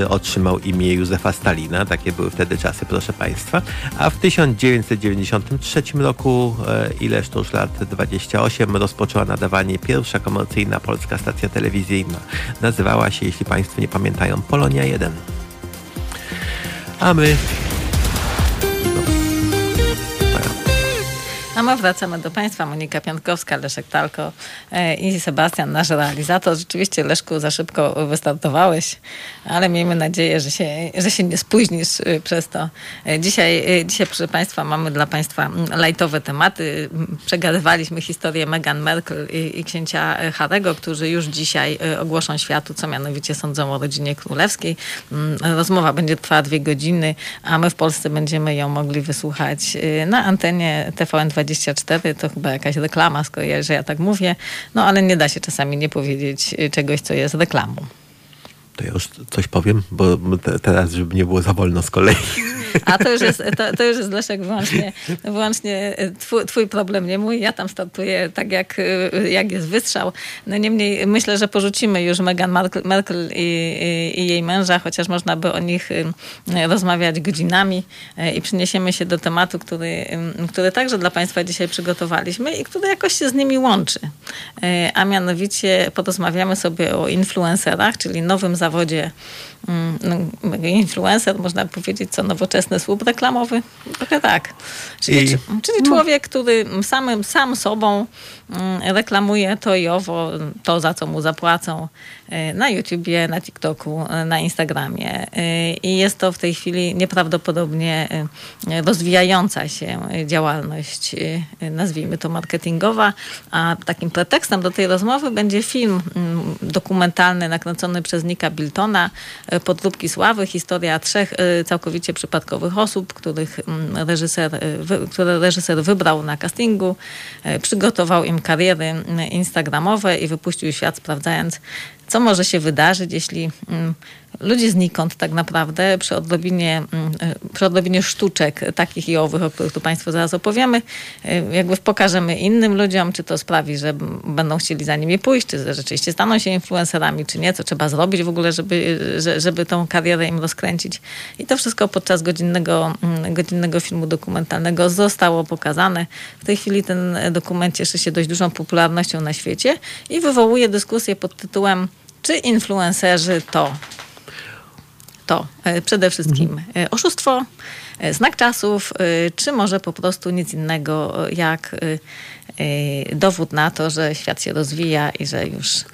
e, otrzymał imię Józefa Stalina. Takie były wtedy czasy, proszę Państwa. A w 1993 roku, e, ileż to już lat 28, rozpoczęła nadawanie pierwsza komercyjna polska stacja telewizyjna. Nazywała się, jeśli Państwo nie pamiętają, Polonia 1. A my A my wracamy do Państwa. Monika Piątkowska, Leszek Talko e, i Sebastian, nasz realizator. Rzeczywiście, Leszku, za szybko wystartowałeś, ale miejmy nadzieję, że się, że się nie spóźnisz e, przez to. E, dzisiaj, dzisiaj, proszę Państwa, mamy dla Państwa lajtowe tematy. Przegadywaliśmy historię Meghan Merkel i, i księcia Harego, którzy już dzisiaj ogłoszą światu, co mianowicie sądzą o rodzinie królewskiej. Rozmowa będzie trwała dwie godziny, a my w Polsce będziemy ją mogli wysłuchać na antenie TVN24 24 to chyba jakaś reklama, skoro ja, że ja tak mówię, no ale nie da się czasami nie powiedzieć czegoś, co jest reklamą. To ja już coś powiem, bo teraz, żeby nie było za wolno z kolei. A to już jest, to, to już jest Leszek wyłącznie, wyłącznie twój, twój, problem, nie mój. Ja tam startuję tak, jak, jak jest wystrzał. No niemniej myślę, że porzucimy już Meghan Merkel i, i, i, jej męża, chociaż można by o nich y, rozmawiać godzinami i przyniesiemy się do tematu, który, który także dla Państwa dzisiaj przygotowaliśmy i który jakoś się z nimi łączy. A mianowicie porozmawiamy sobie o influencerach, czyli nowym zawodzie mm, no, influencer, można powiedzieć, co nowoczesne nowoczesny słup reklamowy? Trochę tak. Czyli, I... czyli człowiek, który samym, sam sobą mm, reklamuje to i owo, to za co mu zapłacą e, na YouTubie, na TikToku, e, na Instagramie. I jest to w tej chwili nieprawdopodobnie rozwijająca się działalność, nazwijmy to marketingowa, a takim pretekstem do tej rozmowy będzie film mm, dokumentalny nakręcony przez Nika Biltona, Podróbki Sławy, historia trzech całkowicie przypadkowych osób, których mm, reżyser, które reżyser wybrał na castingu, przygotował im kariery mm, instagramowe i wypuścił świat sprawdzając, co może się wydarzyć, jeśli ludzie znikąd tak naprawdę przy odrobinie, mm, przy odrobinie sztuczek takich i owych, o których tu Państwu zaraz opowiemy, y, jakby pokażemy innym ludziom, czy to sprawi, że będą chcieli za nimi pójść, czy rzeczywiście staną się influencerami, czy nie, co trzeba zrobić w ogóle, żeby, żeby tą karierę im rozkręcić. I to wszystko podczas godzinnego, mm, godzinnego filmu dokumentalnego zostało pokazane. W tej chwili ten dokument cieszy się dość dużą popularnością na świecie i wywołuje dyskusję pod tytułem czy influencerzy to to e, przede wszystkim mhm. E, oszustwo, e, znak czasów, czy może po prostu nic innego jak dowód na to, że świat się rozwija i że już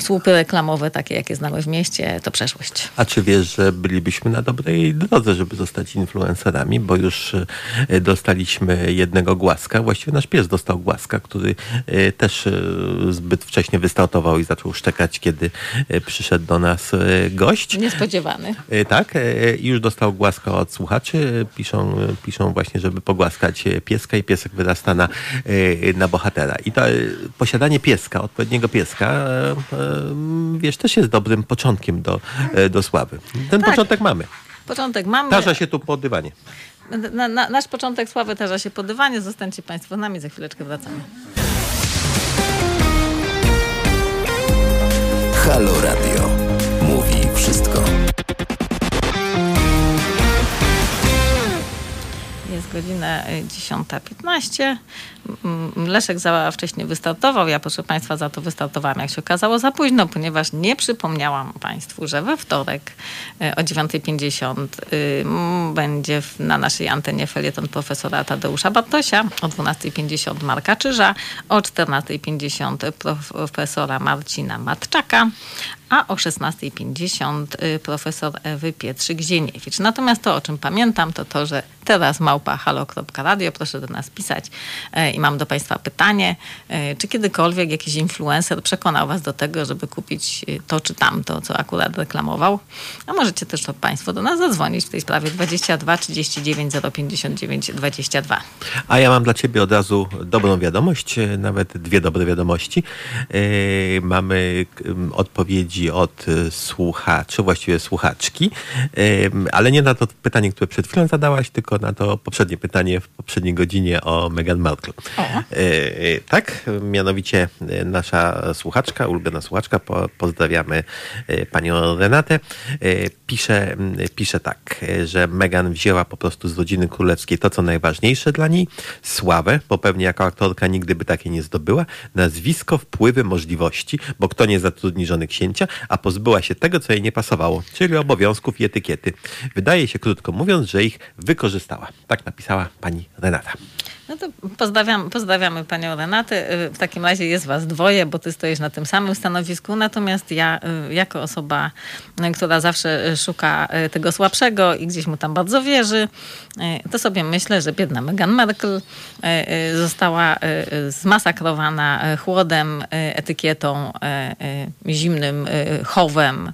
słupy reklamowe, takie jakie znamy w mieście, to przeszłość. A czy wiesz, że bylibyśmy na dobrej drodze, żeby zostać influencerami, bo już e, dostaliśmy jednego głaska, właściwie nasz pies dostał głaska, który e, też e, zbyt wcześnie wystartował i zaczął szczekać, kiedy przyszedł do nas gość. Niespodziewany. Tak, i już dostał głaska od słuchaczy. Piszą, piszą właśnie, żeby pogłaskać pieska i piesek wyrasta na, na bohatera. I to posiadanie pieska, odpowiedniego pieska wiesz, też jest dobrym początkiem do, e, do sławy. Ten tak. początek mamy. Początek mamy. Tarza się tu po dywanie. Na, na, nasz początek sławy tarza się po dywanie. Zostańcie Państwo z nami, za chwileczkę wracamy. Halo Radio. Jest godzina 10.15. Leszek za wcześnie wystartował. Ja, proszę Państwa, za to wystartowałam, jak się okazało, za późno, ponieważ nie przypomniałam Państwu, że we wtorek e, o 9.50 y, będzie na naszej antenie felieton profesora Tadeusza Bartosia, o 12.50 Marka Czyża, o 14.50 profesora Marcina Matczaka, a o 16.50 y, profesor Ewy Pietrzyk-Zieniewicz. Natomiast to, o czym pamiętam, to to, że teraz małpa halo.radio, proszę do nas pisać e, i mam do Państwa pytanie, e, czy kiedykolwiek jakiś influencer przekonał Was do tego, żeby kupić to czy tamto, co akurat reklamował? A możecie też to Państwo do nas zadzwonić w tej sprawie 22 39 059 22. A ja mam dla Ciebie od razu dobrą wiadomość, nawet dwie dobre wiadomości. Mamy odpowiedzi od słuchaczy, właściwie słuchaczki, ale nie na to pytanie, które przed chwilą zadałaś, tylko na to poprzednie pytanie w poprzedniej godzinie o Meghan Markle. E, e, tak, mianowicie e, nasza słuchaczka, ulubiona słuchaczka, po, pozdrawiamy panią Renatę, pisze, pisze tak, że Meghan wzięła po prostu z rodziny królewskiej to, co najważniejsze dla niej, sławę, bo pewnie jako aktorka nigdy by takiej nie zdobyła, nazwisko, wpływy, możliwości, bo kto nie zatrudni żony księcia, a pozbyła się tego, co jej nie pasowało, czyli obowiązków i etykiety. Wydaje się, krótko mówiąc, że ich wykorzystała. Tak napisała pani Renata. No to pozdrawiam, pozdrawiamy panią Renatę. W takim razie jest was dwoje, bo ty stoisz na tym samym stanowisku. Natomiast ja, y, jako osoba, y, która zawsze szuka y, tego słabszego i gdzieś mu tam bardzo wierzy, to sobie myślę, że biedna Meghan Merkel została zmasakrowana chłodem, etykietą, zimnym chowem,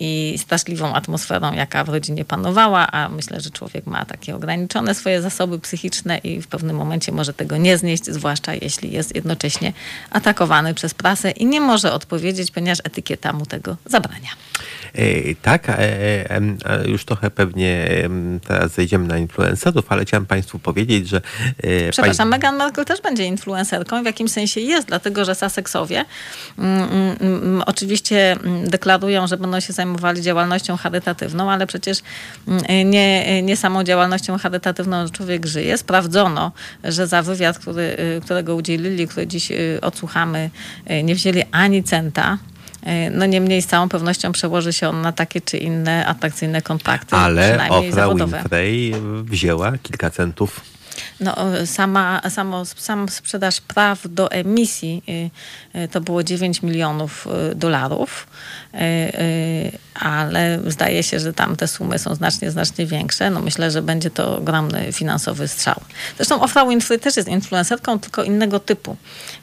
i straszliwą atmosferą, jaka w rodzinie panowała, a myślę, że człowiek ma takie ograniczone swoje zasoby psychiczne i w pewnym momencie może tego nie znieść, zwłaszcza jeśli jest jednocześnie atakowany przez prasę i nie może odpowiedzieć, ponieważ etykieta mu tego zabrania. E, tak, e, już trochę pewnie teraz zejdziemy na influencerów, ale chciałem Państwu powiedzieć, że... Przepraszam, pani... Meghan Markle też będzie influencerką, w jakimś sensie jest, dlatego że Sussexowie mm, mm, mm oczywiście deklarują, że będą się zajmowali działalnością charytatywną, ale przecież mm, nie, nie samą działalnością charytatywną człowiek żyje. Sprawdzono, że za wywiad, który, którego udzielili, który dziś odsłuchamy, nie wzięli ani centa No niemniej z całą pewnością przełoży się on na takie czy inne atrakcyjne kontakty. Ale Oprah Winfrey wzięła kilka centów no, sama, samo, sam sprzedaż praw do emisji y, to było 9 milionów dolarów, ale zdaje się, że tam te sumy są znacznie, znacznie większe. No myślę, że będzie to ogromny finansowy strzał. Zresztą Oprah Winfrey też jest influencerką, tylko innego typu,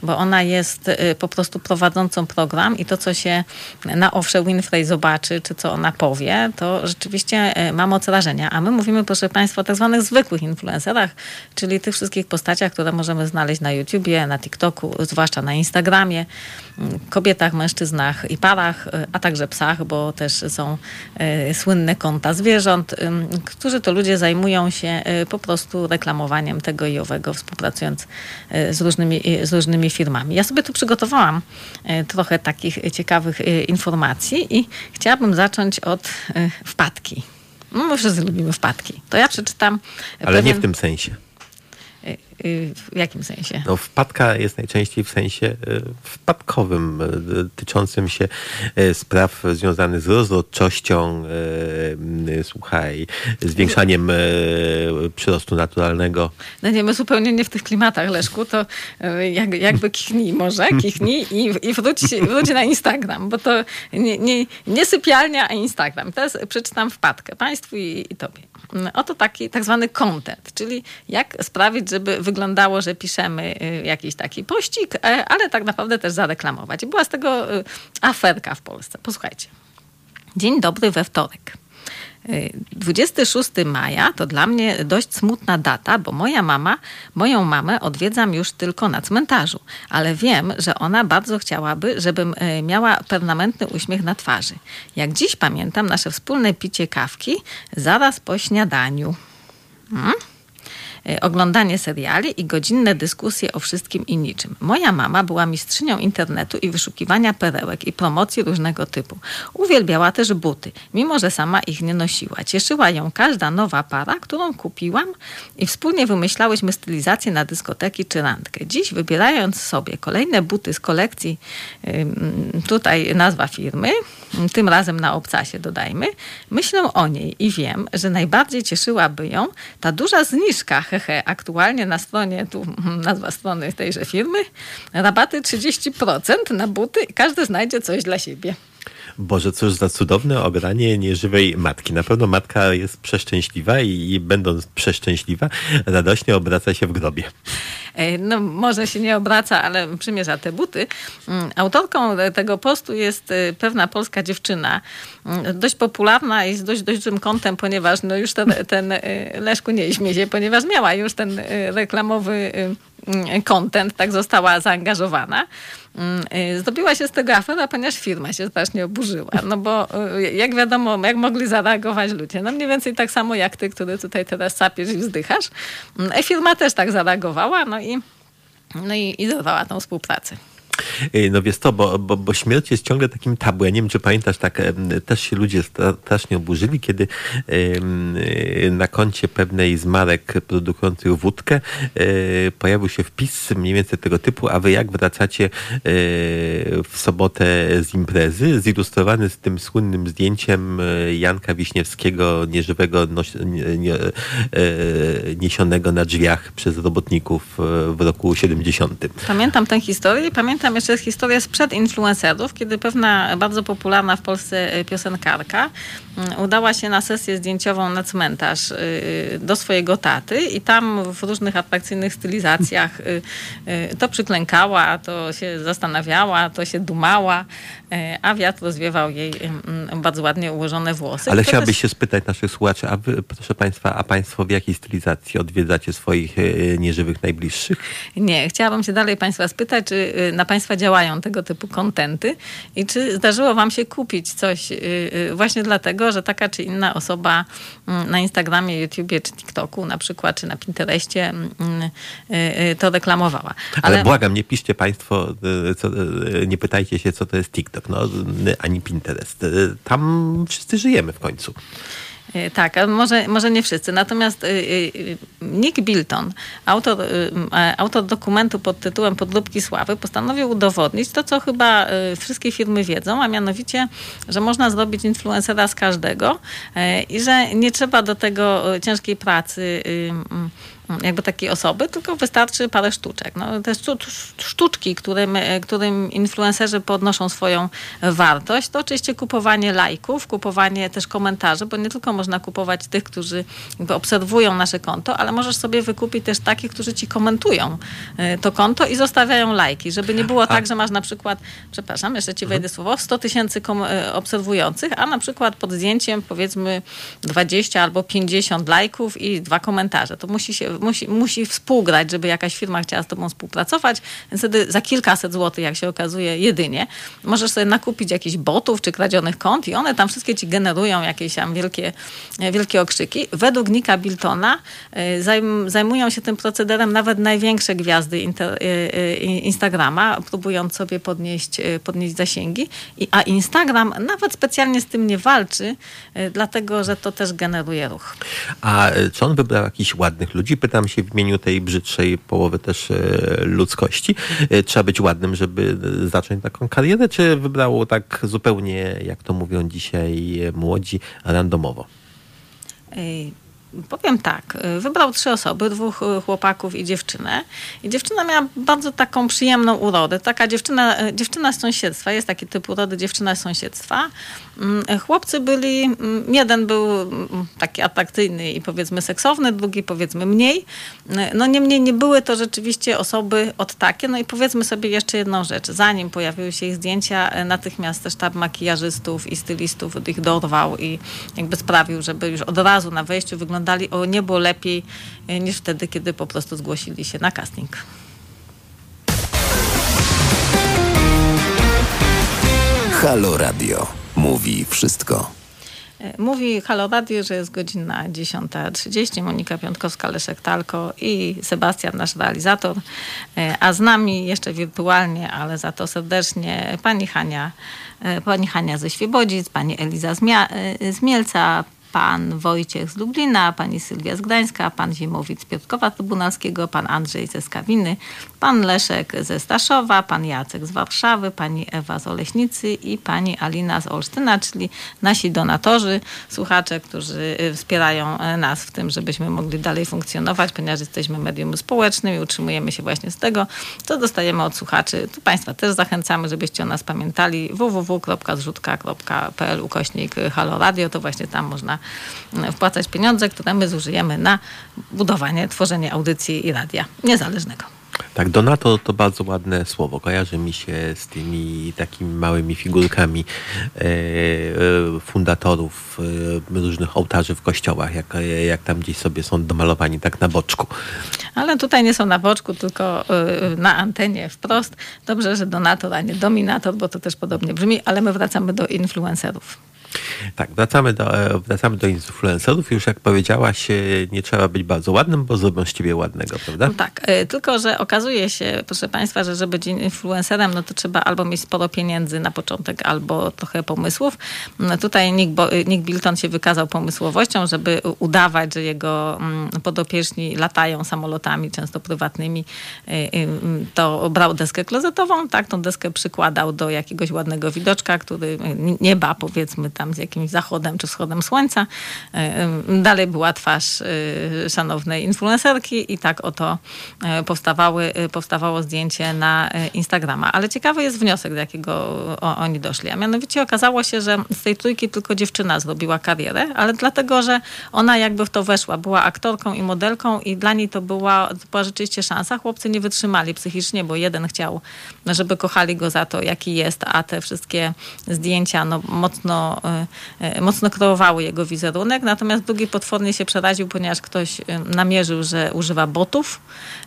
bo ona jest po prostu prowadzącą program i to, co się na Oprah Winfrey zobaczy, czy co ona powie, to rzeczywiście ma moc rażenia. A my mówimy, proszę Państwa, o tak zwanych zwykłych influencerach, czyli tych wszystkich postaciach, które możemy znaleźć na YouTubie, na TikToku, zwłaszcza na Instagramie, kobietach, mężczyznach i parach, a także psach, bo też są y, słynne konta zwierząt, którzy to ludzie zajmują się y, po prostu reklamowaniem tego i owego, współpracując z różnymi, z różnymi firmami. Ja sobie tu przygotowałam trochę takich ciekawych informacji i chciałabym zacząć od wpadki. No, my wszyscy lubimy wpadki. To ja przeczytam. Ale pewien... nie w tym sensie. W jakim sensie? No, wpadka jest najczęściej w sensie e, wpadkowym, tyczącym się spraw związanych z rozrodczością, słuchaj, zwiększaniem przyrostu naturalnego. No nie, my zupełnie nie w tych klimatach, Leszku, to jak, jakby kichnij może, kichnij i, i wróć, wróć na Instagram, bo to nie, nie, nie sypialnia, a Instagram. Teraz przeczytam wpadkę Państwu i, i Tobie. Oto taki tak zwany content, czyli jak sprawić, żeby wyglądało, że piszemy y, jakiś taki pościg, e, ale tak naprawdę też zareklamować. I była z tego y, aferka w Polsce. Posłuchajcie. Dzień dobry we wtorek. 26 maja to dla mnie dość smutna data, bo moja mama, moją mamę odwiedzam już tylko na cmentarzu, ale wiem, że ona bardzo chciałaby, żebym e, miała permanentny uśmiech na twarzy. Jak dziś pamiętam nasze wspólne picie kawki zaraz po śniadaniu. Hmm? E, oglądanie seriali i godzinne dyskusje o wszystkim i niczym. Moja mama była mistrzynią internetu i wyszukiwania perełek i promocji różnego typu. Uwielbiała też buty, mimo że sama ich nie nosiła. Cieszyła ją każda nowa para, którą kupiłam i wspólnie wymyślałyśmy stylizację na dyskoteki czy randkę. Dziś wybierając sobie kolejne buty z kolekcji, tutaj nazwa firmy, tym razem na obcasie dodajmy, myślę o niej i wiem, że najbardziej cieszyłaby ją ta duża zniżka, aktualnie na stronie, tu nazwa strony tejże firmy, rabaty 30% na buty i każdy znajdzie coś dla siebie. Boże, cóż za cudowne ogranie nieżywej matki. Na pewno matka jest przeszczęśliwa i, będąc przeszczęśliwa, radośnie obraca się w grobie. E, no, może się nie obraca, ale przymierza te buty. Mm, autorką tego postu jest e, pewna polska dziewczyna, mm, dość popularna i z dość, dość dużym kątem, ponieważ no już ten, ten e, Leszku nie śmie się, ponieważ miała już ten reklamowy content, tak została zaangażowana. Mm, y, zdobiła się z tego afera, ponieważ firma się strasznie oburzyła. No bo y, jak wiadomo, jak mogli zareagować ludzie? No mniej więcej tak samo jak ty, który tutaj teraz sapiesz i wzdychasz. Mm, e, firma też tak zareagowała, no i, no i, i zerwała tą współpracę. No wiesz to, bo, bo, bo śmierć jest ciągle takim tabu. Ja nie wiem, czy pamiętasz, tak też się ludzie strasznie oburzyli, kiedy na koncie pewnej z marek produkujących wódkę e, pojawił się wpis mniej więcej tego typu, a wy jak wracacie e, w sobotę z imprezy, zilustrowany z tym słynnym zdjęciem e, Janka Wiśniewskiego, nieżywego, niesionego na drzwiach przez robotników w roku 70. Pamiętam tę historię i pamiętam pamiętam jeszcze historię sprzed influencerów, kiedy pewna bardzo popularna w Polsce e, piosenkarka mm, udała się na sesję zdjęciową na cmentarz y, y, do swojego taty i tam w różnych atrakcyjnych stylizacjach to przyklękała, to się zastanawiała, to się dumała, e, a wiatr rozwiewał jej mm, bardzo ładnie ułożone włosy. Ale chciałabyś też... się spytać naszych słuchaczy, a wy, proszę Państwa, a Państwo w jakiej stylizacji odwiedzacie swoich e, nieżywych najbliższych? Nie, chciałabym się dalej Państwa spytać, czy na Państwa działają tego typu kontenty i czy zdarzyło Wam się kupić coś właśnie dlatego, że taka czy inna osoba mm, na Instagramie, YouTubie czy TikToku na przykład, czy na Pinterestie mm, y, to reklamowała. Ale, Ale błagam, nie piszcie Państwo, co, nie pytajcie się, co to jest TikTok, no, ani Pinterest. Tam wszyscy żyjemy w końcu. Y, tak, może, może nie wszyscy. Natomiast y, y, Nick Bilton, autor, autor dokumentu pod tytułem Podróbki Sławy, postanowił udowodnić to, co chyba wszystkie firmy wiedzą, a mianowicie, że można zrobić influencera z każdego i że nie trzeba do tego ciężkiej pracy jakby takiej osoby, tylko wystarczy parę sztuczek. No, te sztuczki, którym, którym influencerzy podnoszą swoją wartość, to oczywiście kupowanie lajków, kupowanie też komentarzy, bo nie tylko można kupować tych, którzy obserwują nasze konto, ale możesz sobie wykupić też takich, którzy ci komentują e, to konto i zostawiają lajki, żeby nie było tak, że masz na przykład, przepraszam, jeszcze ci wejdę mhm. słowo, 100 tysięcy e, obserwujących, a na przykład pod zdjęciem powiedzmy 20 albo 50 lajków i dwa komentarze. To musi się musi, musi współgrać, żeby jakaś firma chciała z tobą współpracować, więc wtedy za kilkaset złotych, jak się okazuje, jedynie możesz sobie nakupić jakichś botów czy kradzionych kont i one tam wszystkie ci generują jakieś tam wielkie, wielkie okrzyki. Według Nika Biltona y, zajmują się tym procederem nawet największe gwiazdy inter, y, y, Instagrama, próbując sobie podnieść, podnieść zasięgi, a Instagram nawet specjalnie z tym nie walczy, dlatego że to też generuje ruch. A czy on wybrał jakichś ładnych ludzi? Pytam się w imieniu tej brzydszej połowy też e, ludzkości. E, trzeba być ładnym, żeby zacząć taką karierę, czy wybrało tak zupełnie, jak to mówią dzisiaj młodzi, randomowo? Powiem tak, wybrał trzy osoby, dwóch chłopaków i dziewczynę. I dziewczyna miała bardzo taką przyjemną urodę. Taka dziewczyna, dziewczyna z sąsiedztwa, jest taki typ urody dziewczyna z sąsiedztwa. Mm, chłopcy byli, mm, jeden był mm, taki atrakcyjny i powiedzmy seksowny, drugi powiedzmy mniej. No niemniej nie były to rzeczywiście osoby od takie. No i powiedzmy sobie jeszcze jedną rzecz. Zanim pojawiły się ich zdjęcia, natychmiast sztab makijażystów i stylistów ich dorwał i jakby sprawił, żeby już od razu na wejściu wyglądali o niebo lepiej e, niż wtedy, kiedy po prostu zgłosili się na casting. Halo Radio. Mówi wszystko. E, mówi Halo Radio, że jest godzina 10.30. Monika Piątkowska, Leszek Talko i Sebastian, nasz realizator. E, a z nami jeszcze wirtualnie, ale za to serdecznie pani Hania, pani Hania ze Świebodzic, pani Eliza z Mielca, pan Wojciech z Lublina, pani Sylwia z Gdańska, pan Zimowicz z Piotrkowa Trybunalskiego, pan Andrzej ze Skawiny, pan Leszek ze Staszowa, pan Jacek z Warszawy, pani Ewa z Oleśnicy i pani Alina z Olsztyna, czyli nasi donatorzy, słuchacze, którzy y, wspierają e, nas w tym, żebyśmy mogli dalej funkcjonować, ponieważ jesteśmy medium społecznym i utrzymujemy się właśnie z tego, co dostajemy od słuchaczy. Tu Państwa też zachęcamy, żebyście o nas pamiętali www.zrzutka.pl ukośnik Halo Radio, to właśnie tam można wpłacać pieniądze, które my zużyjemy na budowanie, tworzenie audycji i radia niezależnego. Tak, donato to bardzo ładne słowo. Kojarzy mi się z tymi takimi małymi figurkami e, e, fundatorów e, różnych ołtarzy w kościołach, jak, jak tam gdzieś sobie są domalowani tak na boczku. Ale tutaj nie są na boczku, tylko na antenie wprost. Dobrze, że donator, a nie dominator, bo to też podobnie brzmi, ale my wracamy do influencerów. Tak, wracamy do, e, wracamy do influencerów. Już jak powiedziałaś, e, nie trzeba być bardzo ładnym, bo zrobią z ciebie ładnego, prawda? No tak, e, tylko że okazuje się, proszę Państwa, że żeby być influencerem, no to trzeba albo mieć sporo pieniędzy na początek, albo trochę pomysłów. No tutaj Nick, Nick Bilton się wykazał pomysłowością, żeby udawać, że jego mm, podopieczni latają samolotami, często prywatnymi. To brał deskę klozetową, tak, tą deskę przykładał do jakiegoś ładnego widoczka, który nieba, powiedzmy tam tam z jakimś zachodem czy wschodem słońca. E, dalej była twarz e, szanownej influencerki i tak oto e, powstawały, powstawało zdjęcie na Instagrama. Ale ciekawy jest wniosek, do jakiego oni doszli. A mianowicie okazało się, że z tej trójki tylko dziewczyna zrobiła karierę, ale dlatego, że ona jakby w to weszła. Była aktorką i modelką i dla niej to była, to była rzeczywiście szansa. Chłopcy nie wytrzymali psychicznie, bo jeden chciał, żeby kochali go za to, jaki jest, a te wszystkie zdjęcia no, mocno E, mocno kreowały jego wizerunek, natomiast drugi potwornie się przeraził, ponieważ ktoś e, namierzył, że używa botów,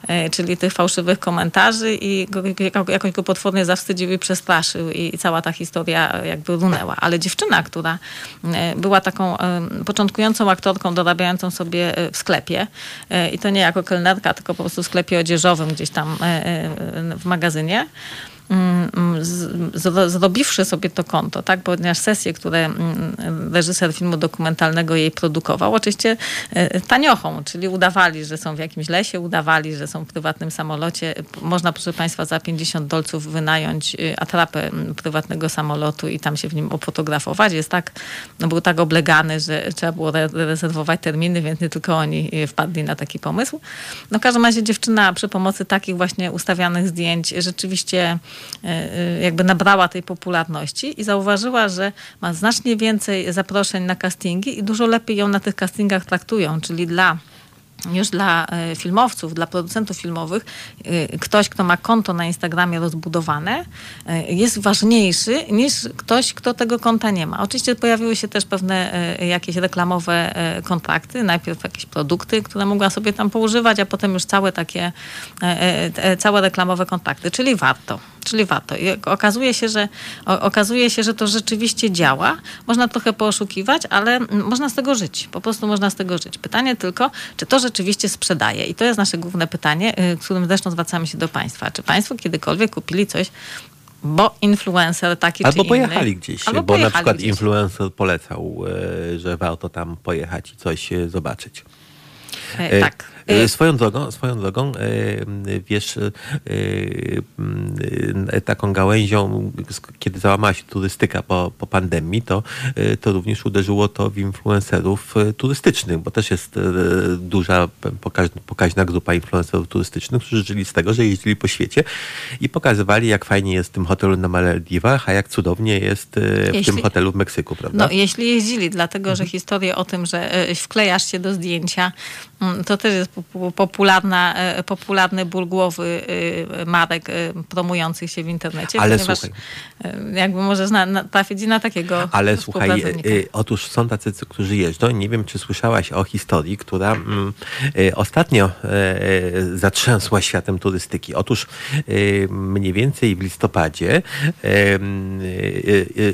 e, czyli tych fałszywych komentarzy i go, jakoś go potwornie zawstydził i przestraszył i cała ta historia jakby runęła. Ale dziewczyna, która była taką początkującą aktorką, dorabiającą sobie w sklepie i to nie jako kelnerka, tylko po prostu w sklepie odzieżowym gdzieś tam w magazynie, zrobiwszy sobie to konto, tak, ponieważ sesje, które mm, reżyser filmu dokumentalnego jej produkował, oczywiście e, taniochą, czyli udawali, że są w jakimś lesie, udawali, że są w prywatnym samolocie. Można, proszę Państwa, za 50 dolców wynająć y, atrapę mm, prywatnego samolotu i tam się w nim ofotografować. Jest tak, no był tak oblegany, że trzeba było rezerwować terminy, więc nie tylko oni y, wpadli na taki pomysł. No w każdym razie dziewczyna przy pomocy takich właśnie ustawianych zdjęć rzeczywiście jakby nabrała tej popularności i zauważyła, że ma znacznie więcej zaproszeń na castingi i dużo lepiej ją na tych castingach traktują, czyli dla już dla e, filmowców, dla producentów filmowych, e, ktoś, kto ma konto na Instagramie rozbudowane, e, jest ważniejszy niż ktoś, kto tego konta nie ma. Oczywiście pojawiły się też pewne jakieś reklamowe kontrakty, najpierw jakieś produkty, które mogła sobie tam poużywać, a potem już całe takie, całe reklamowe kontakty, czyli warto. Czyli warto. I okazuje się, że, okazuje się, że to rzeczywiście działa. Można trochę poszukiwać, ale można z tego żyć. Po prostu można z tego żyć. Pytanie tylko, czy to rzeczywiście sprzedaje? I to jest nasze główne pytanie, y, którym zresztą zwracamy się do Państwa. Czy Państwo kiedykolwiek kupili coś bo influencer taki Albo czy pojechali inny, gdzieś, albo bo pojechali na przykład gdzieś. influencer polecał, e, że warto tam pojechać i coś e, zobaczyć. E, tak. E, Swoją drogą, swoją drogą, e, wiesz, e, e, taką gałęzią, kiedy załamała się turystyka po, po pandemii, to, e, to również uderzyło to w influencerów e, turystycznych, bo też jest e, duża, pokaźna, grupa influencerów turystycznych, którzy żyli z tego, że jeździli po świecie i pokazywali, jak fajnie jest w tym hotelu na Malediwach, a jak cudownie jest e, w Jeśli- tym hotelu w Meksyku, prawda? No, jeśli jeździli, dlatego Mhm. że historie o tym, że e, wklejasz się do zdjęcia, mm, to też jest popularna, e, popularny ból głowy e, marek e, promujących się w internecie. Ale ponieważ słuchaj. jakby możesz na, na, trafić na takiego Ale słuchaj, otóż są tacy, którzy jeżdżą. Nie wiem, czy słyszałaś o historii, która mm, ostatnio y, zatrzęsła światem turystyki. Otóż y, mniej więcej w listopadzie y,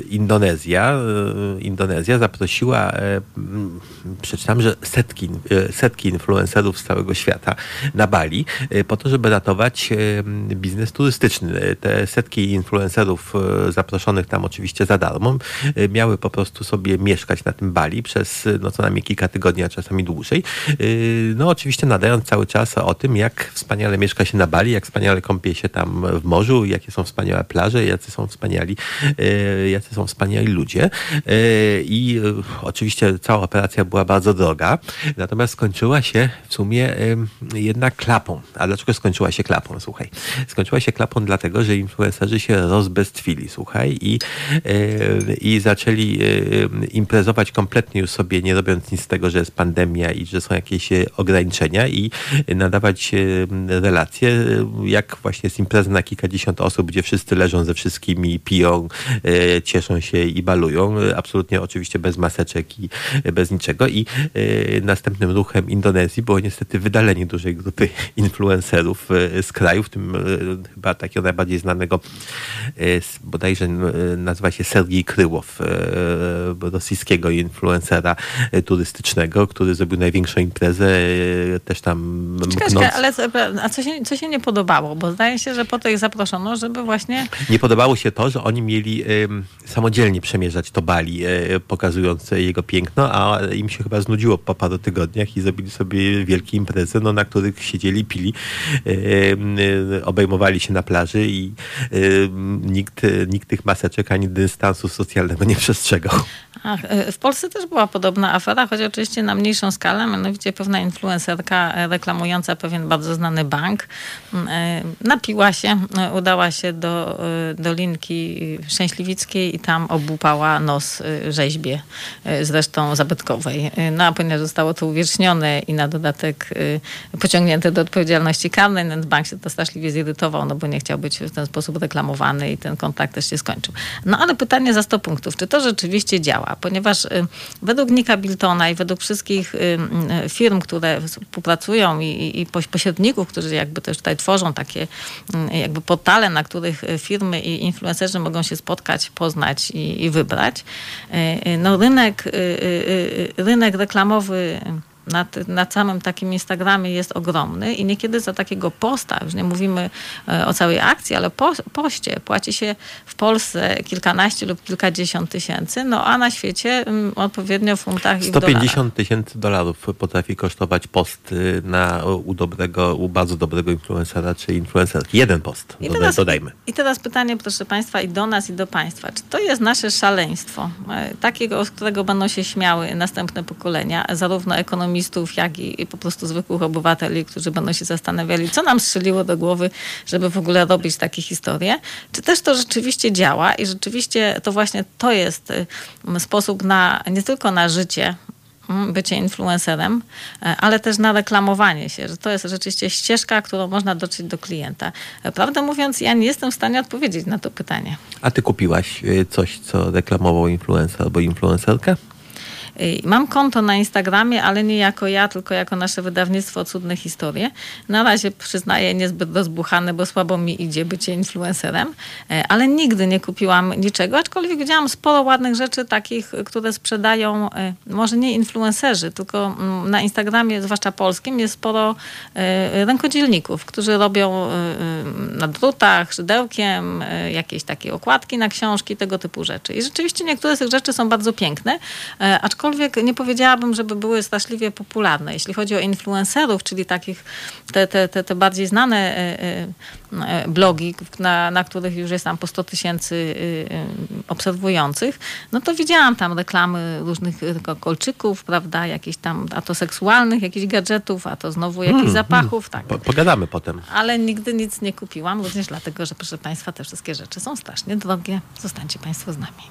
Indonezja, Indonezja zaprosiła, przeczytam, że setki, setki influencerów z całego świata na Bali y, po to, żeby ratować y, biznes turystyczny. Te setki influencerów y, zaproszonych tam oczywiście za darmo miały po prostu sobie mieszkać na tym Bali przez no co najmniej kilka tygodni, a czasami dłużej. No oczywiście nadając cały czas o tym, jak wspaniale mieszka się na Bali, jak wspaniale kąpie się tam w morzu, jakie są wspaniałe plaże, jacy są wspaniali, jacy są wspaniali ludzie. I oczywiście cała operacja była bardzo droga, natomiast skończyła się w sumie jednak klapą. A dlaczego skończyła się klapą? Słuchaj, skończyła się klapą dlatego, że influencerzy się rozbestwili, słuchaj, i, i zaczęli imprezować kompletnie już sobie, nie robiąc nic z tego, że jest pandemia i że są jakieś y, ograniczenia i nadawać y, relacje, jak właśnie z imprezy na kilkadziesiąt osób, gdzie wszyscy leżą ze wszystkimi, piją, y, cieszą się i balują, absolutnie oczywiście bez maseczek i bez niczego i następnym ruchem Indonezji było niestety wydalenie dużej grupy influencerów y, z kraju, w tym y, chyba takiego najbardziej znanego z- bodajże nazywa się Sergiej Kryłow, rosyjskiego influencera turystycznego, który zrobił największą imprezę, też tam Czekaj, ale a co się, co się nie podobało? Bo zdaje się, że po to ich zaproszono, żeby właśnie Nie podobało się to, że oni mieli samodzielnie przemierzać to Bali, pokazując jego piękno, a im się chyba znudziło po paru tygodniach i zrobili sobie wielkie imprezy, no, na których siedzieli, pili, y, obejmowali się na plaży i nikt, nikt tych maseczek ani dystansu socjalnego nie przestrzegał. Ach, e, w Polsce też była podobna afera, choć oczywiście na mniejszą skalę, mianowicie pewna influencerka e, reklamująca pewien bardzo znany bank e, napiła się, e, udała się do e, Dolinki Szczęśliwickiej i tam obłupała nos e, rzeźbie, e, zresztą zabytkowej. E, No a ponieważ zostało to uwiecznione i na dodatek e, pociągnięte do odpowiedzialności karnej, ten bank się to straszliwie zirytował, no bo nie chciał być w ten sposób reklamowany i ten kontakt też się skończył. No ale pytanie za 100 punktów, czy to rzeczywiście działa? Ponieważ y, według Nika Biltona i według wszystkich y, y, firm, które współpracują i, i, i poś- pośredników, którzy jakby też tutaj tworzą takie y, jakby portale, na których y, firmy i influencerzy mogą się spotkać, poznać i, i wybrać, y, y, no rynek, y, y, y, rynek reklamowy na, na samym takim Instagramie jest ogromny i niekiedy za takiego posta, już nie mówimy e, o całej akcji, ale po, poście płaci się w Polsce kilkanaście lub kilkadziesiąt tysięcy, no a na świecie mm, odpowiednio w funtach i w 150 tysięcy dolarów potrafi kosztować post y, na, u dobrego, u bardzo dobrego influencera czy influencerki. Jeden post, I teraz, dodajmy. I teraz pytanie, proszę Państwa, i do nas, i do Państwa. Czy to jest nasze szaleństwo, e, takiego, z którego będą się śmiały następne pokolenia, zarówno ekonomistów, jak i po prostu zwykłych obywateli, którzy będą się zastanawiali, co nam strzeliło do głowy, żeby w ogóle robić takie historie? Czy też to rzeczywiście działa i rzeczywiście to właśnie to jest y, sposób na, nie tylko na życie, mm, bycie influencerem, e, ale też na reklamowanie się, że to jest rzeczywiście ścieżka, którą można dotrzeć do klienta. E, Prawdę mówiąc, ja nie jestem w stanie odpowiedzieć na to pytanie. A ty kupiłaś y, coś, co reklamował influencer albo influencerka? Y, Mam konto na Instagramie, ale nie jako ja, tylko jako nasze wydawnictwo Cudne Historie. Na razie przyznaję niezbyt rozbuchane, bo słabo mi idzie bycie influencerem, e, ale nigdy nie kupiłam niczego, aczkolwiek widziałam sporo ładnych rzeczy takich, które sprzedają e, może nie influencerzy, tylko mm, na Instagramie, zwłaszcza polskim, jest sporo rękodzielników, którzy robią na drutach, szydełkiem, jakieś takie okładki na książki, tego typu rzeczy. I rzeczywiście niektóre z tych rzeczy są bardzo piękne, e, aczkolwiek nie powiedziałabym, żeby były straszliwie popularne. Jeśli chodzi o influencerów, czyli takich te, te, te, te bardziej znane e, e, e, blogi, na, na których już jest tam po 100 tysięcy e, e, obserwujących, no to widziałam tam reklamy różnych e, kolczyków, prawda, jakichś tam, a to seksualnych, jakichś gadżetów, a to znowu jakichś zapachów, tak. Po, pogadamy potem. Ale nigdy nic nie kupiłam, również dlatego, że proszę Państwa, te wszystkie rzeczy są strasznie drogie. Zostańcie Państwo z nami.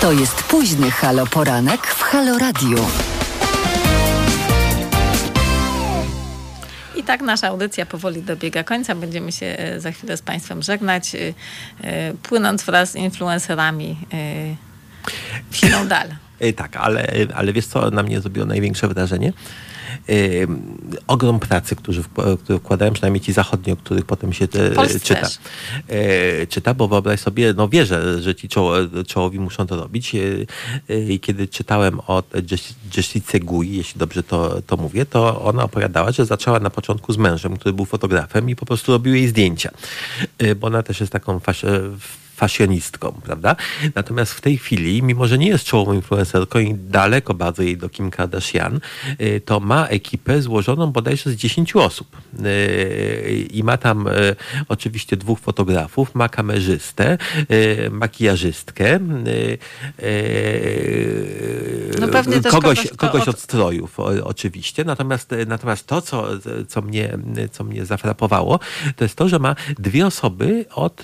To jest późny Halo Poranek w Halo Radio. I tak nasza audycja powoli dobiega końca. Będziemy się e, za chwilę z Państwem żegnać, e, e, płynąc wraz z influencerami w siną dal. Tak, ale, ale wiesz co na mnie zrobiło największe wrażenie? Y, ogrom pracy, którzy, wk- które wkładają, przynajmniej ci zachodni, o których potem się e, czyta. też. E, czyta, bo wyobraź sobie, no wierzę, że ci czoło, czołowi muszą to robić. I kiedy czytałem o Jess- Jessice Gui, jeśli dobrze to, to mówię, to ona opowiadała, że zaczęła na początku z mężem, który był fotografem i po prostu robił jej zdjęcia. Bo ona też jest taką fasz, fasjonistką, prawda? Natomiast w tej chwili, mimo że nie jest czołową influencerką i daleko bardzo jej do Kim Kardashian, y, to ma ekipę złożoną bodajże z 10 osób. Y, I ma tam y, oczywiście dwóch fotografów, ma kamerzystę, makijażystkę, No kogoś, kogoś, kogoś od- strojów oczywiście. Natomiast, natomiast to, co, co, mnie, co mnie zafrapowało, to jest to, że ma dwie osoby od,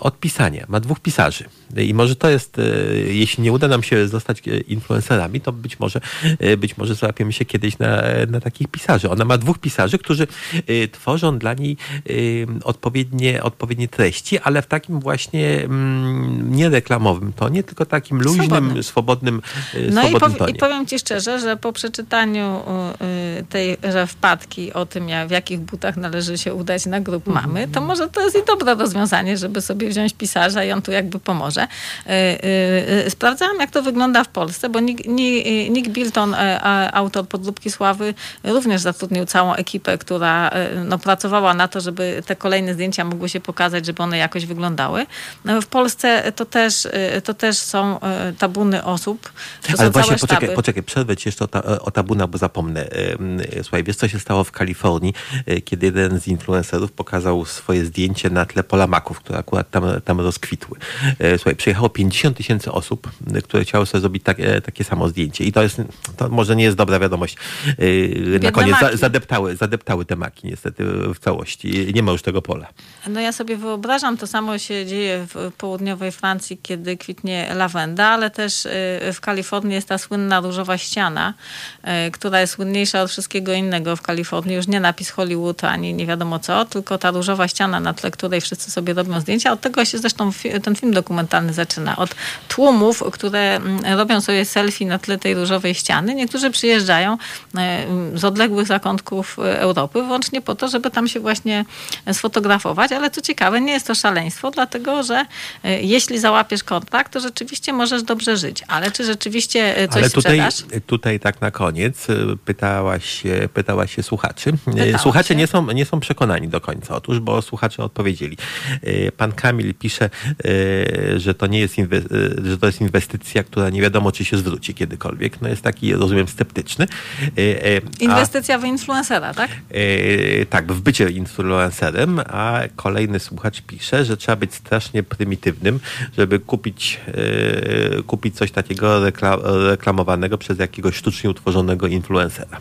od pisania. Ma dwóch pisarzy. I może to jest, y, jeśli nie uda nam się zostać y, influencerami, to być może, y, być może załapiemy się kiedyś na, na takich pisarzy. Ona ma dwóch pisarzy, którzy tworzą dla niej odpowiednie, odpowiednie treści, ale w takim właśnie mm, nie reklamowym tonie, tylko takim luźnym, Swobodnym. swobodnym, No i, swobodnym powi- tonie. i powiem Ci szczerze, że po przeczytaniu tej wpadki o tym, jak, w jakich butach należy się udać na grup Mhm. mamy, to może to jest i dobre rozwiązanie, żeby sobie wziąć pisarza i on tu jakby pomoże. Y, y, y, Sprawdzałam, jak to wygląda w Polsce, bo Nick, Bilton, e, autor Podróbki Sławy, również zatrudnił całą ekipę, która e, no, pracowała na to, żeby te kolejne zdjęcia mogły się pokazać, żeby one jakoś wyglądały. No, w Polsce to też, e, to też są e, tabuny osób. Ale właśnie, poczekaj, sztaby. poczekaj, przerwę ci jeszcze o, ta, o tabuna, bo zapomnę. Słuchaj, wiesz co się stało w Kalifornii, kiedy jeden z influencerów pokazał swoje zdjęcie na tle pola maków, które akurat tam, tam rozkwitły. Y, Słuchaj, przyjechało 50 tysięcy osób, y, które chciały sobie zrobić takie, takie samo zdjęcie. I to jest, to może nie jest dobra wiadomość. Na koniec za, zadeptały, zadeptały te maki niestety w całości. Nie ma już tego pola. No ja sobie wyobrażam, to samo się dzieje w południowej Francji, kiedy kwitnie lawenda, ale też w Kalifornii jest ta słynna różowa ściana, która jest słynniejsza od wszystkiego innego w Kalifornii. Już nie napis Hollywood ani nie wiadomo co, tylko ta różowa ściana, na tle której wszyscy sobie robią zdjęcia. Od tego się zresztą fi- ten film dokumentalny zaczyna. Od tłumów, które mm, robią sobie selfie na tle tej różowej ściany. Niektórzy przyjeżdżają y, z odległych zakątków y, Europy, wyłącznie po to, żeby tam się właśnie sfotografować, ale co ciekawe, nie jest to szaleństwo, dlatego że e, jeśli załapiesz kontrakt, to rzeczywiście możesz dobrze żyć. Ale czy rzeczywiście się e, coś Ale tutaj, tutaj tak na koniec pytałaś się, pytałaś się słuchaczy. Pytałam Słuchacze się. nie są, nie są przekonani do końca. Otóż, bo słuchacze odpowiedzieli. Pan Kamil pisze, y, że to nie jest, y, że to jest inwestycja, która nie wiadomo, czy się zwróci kiedykolwiek. No jest taki, rozumiem, sceptyczny. Y, y, a- Inwestycja w influencera, tak? E, tak, w bycie influencerem, a kolejny słuchacz pisze, że trzeba być strasznie prymitywnym, żeby kupić, e, kupić coś takiego rekla- reklamowanego przez jakiegoś sztucznie utworzonego influencera.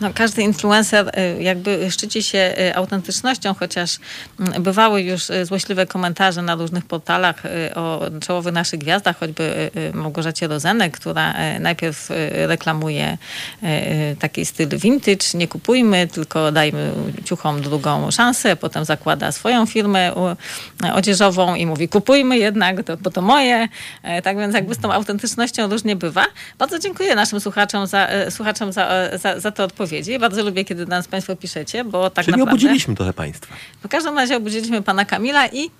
No, każdy influencer y, jakby szczyci się y, autentycznością, chociaż mm, bywały już y, złośliwe komentarze na różnych portalach o czołowych naszych gwiazdach, choćby Małgorzacie Rozenek, która najpierw reklamuje taki styl vintage, nie kupujmy, tylko dajmy ciuchom drugą szansę, potem zakłada swoją firmę odzieżową i mówi kupujmy jednak, to, bo to moje. E, Tak więc jakby z tą autentycznością różnie bywa. Bardzo dziękuję naszym słuchaczom za, e, słuchaczom za, e, za, za te odpowiedzi. Bardzo lubię, kiedy do nas Państwo piszecie, bo tak Czyli naprawdę... obudziliśmy trochę państwa. W każdym razie obudziliśmy pana Kamila i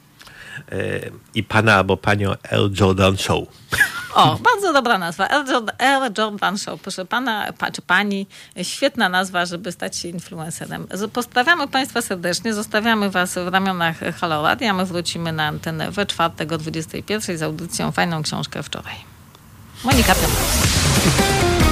E, I pana albo panią L. Jordan Show. o, bardzo dobra nazwa. Air Jordan, Air Jordan Show. Proszę pana, pa, czy pani, świetna nazwa, żeby stać się influencerem. Pozdrawiamy Państwa serdecznie, zostawiamy Was w ramionach Halo Radio, a my wrócimy na antenę we czwartek o 21 z audycją Fajną Książkę wczoraj. Monika Piotrowska.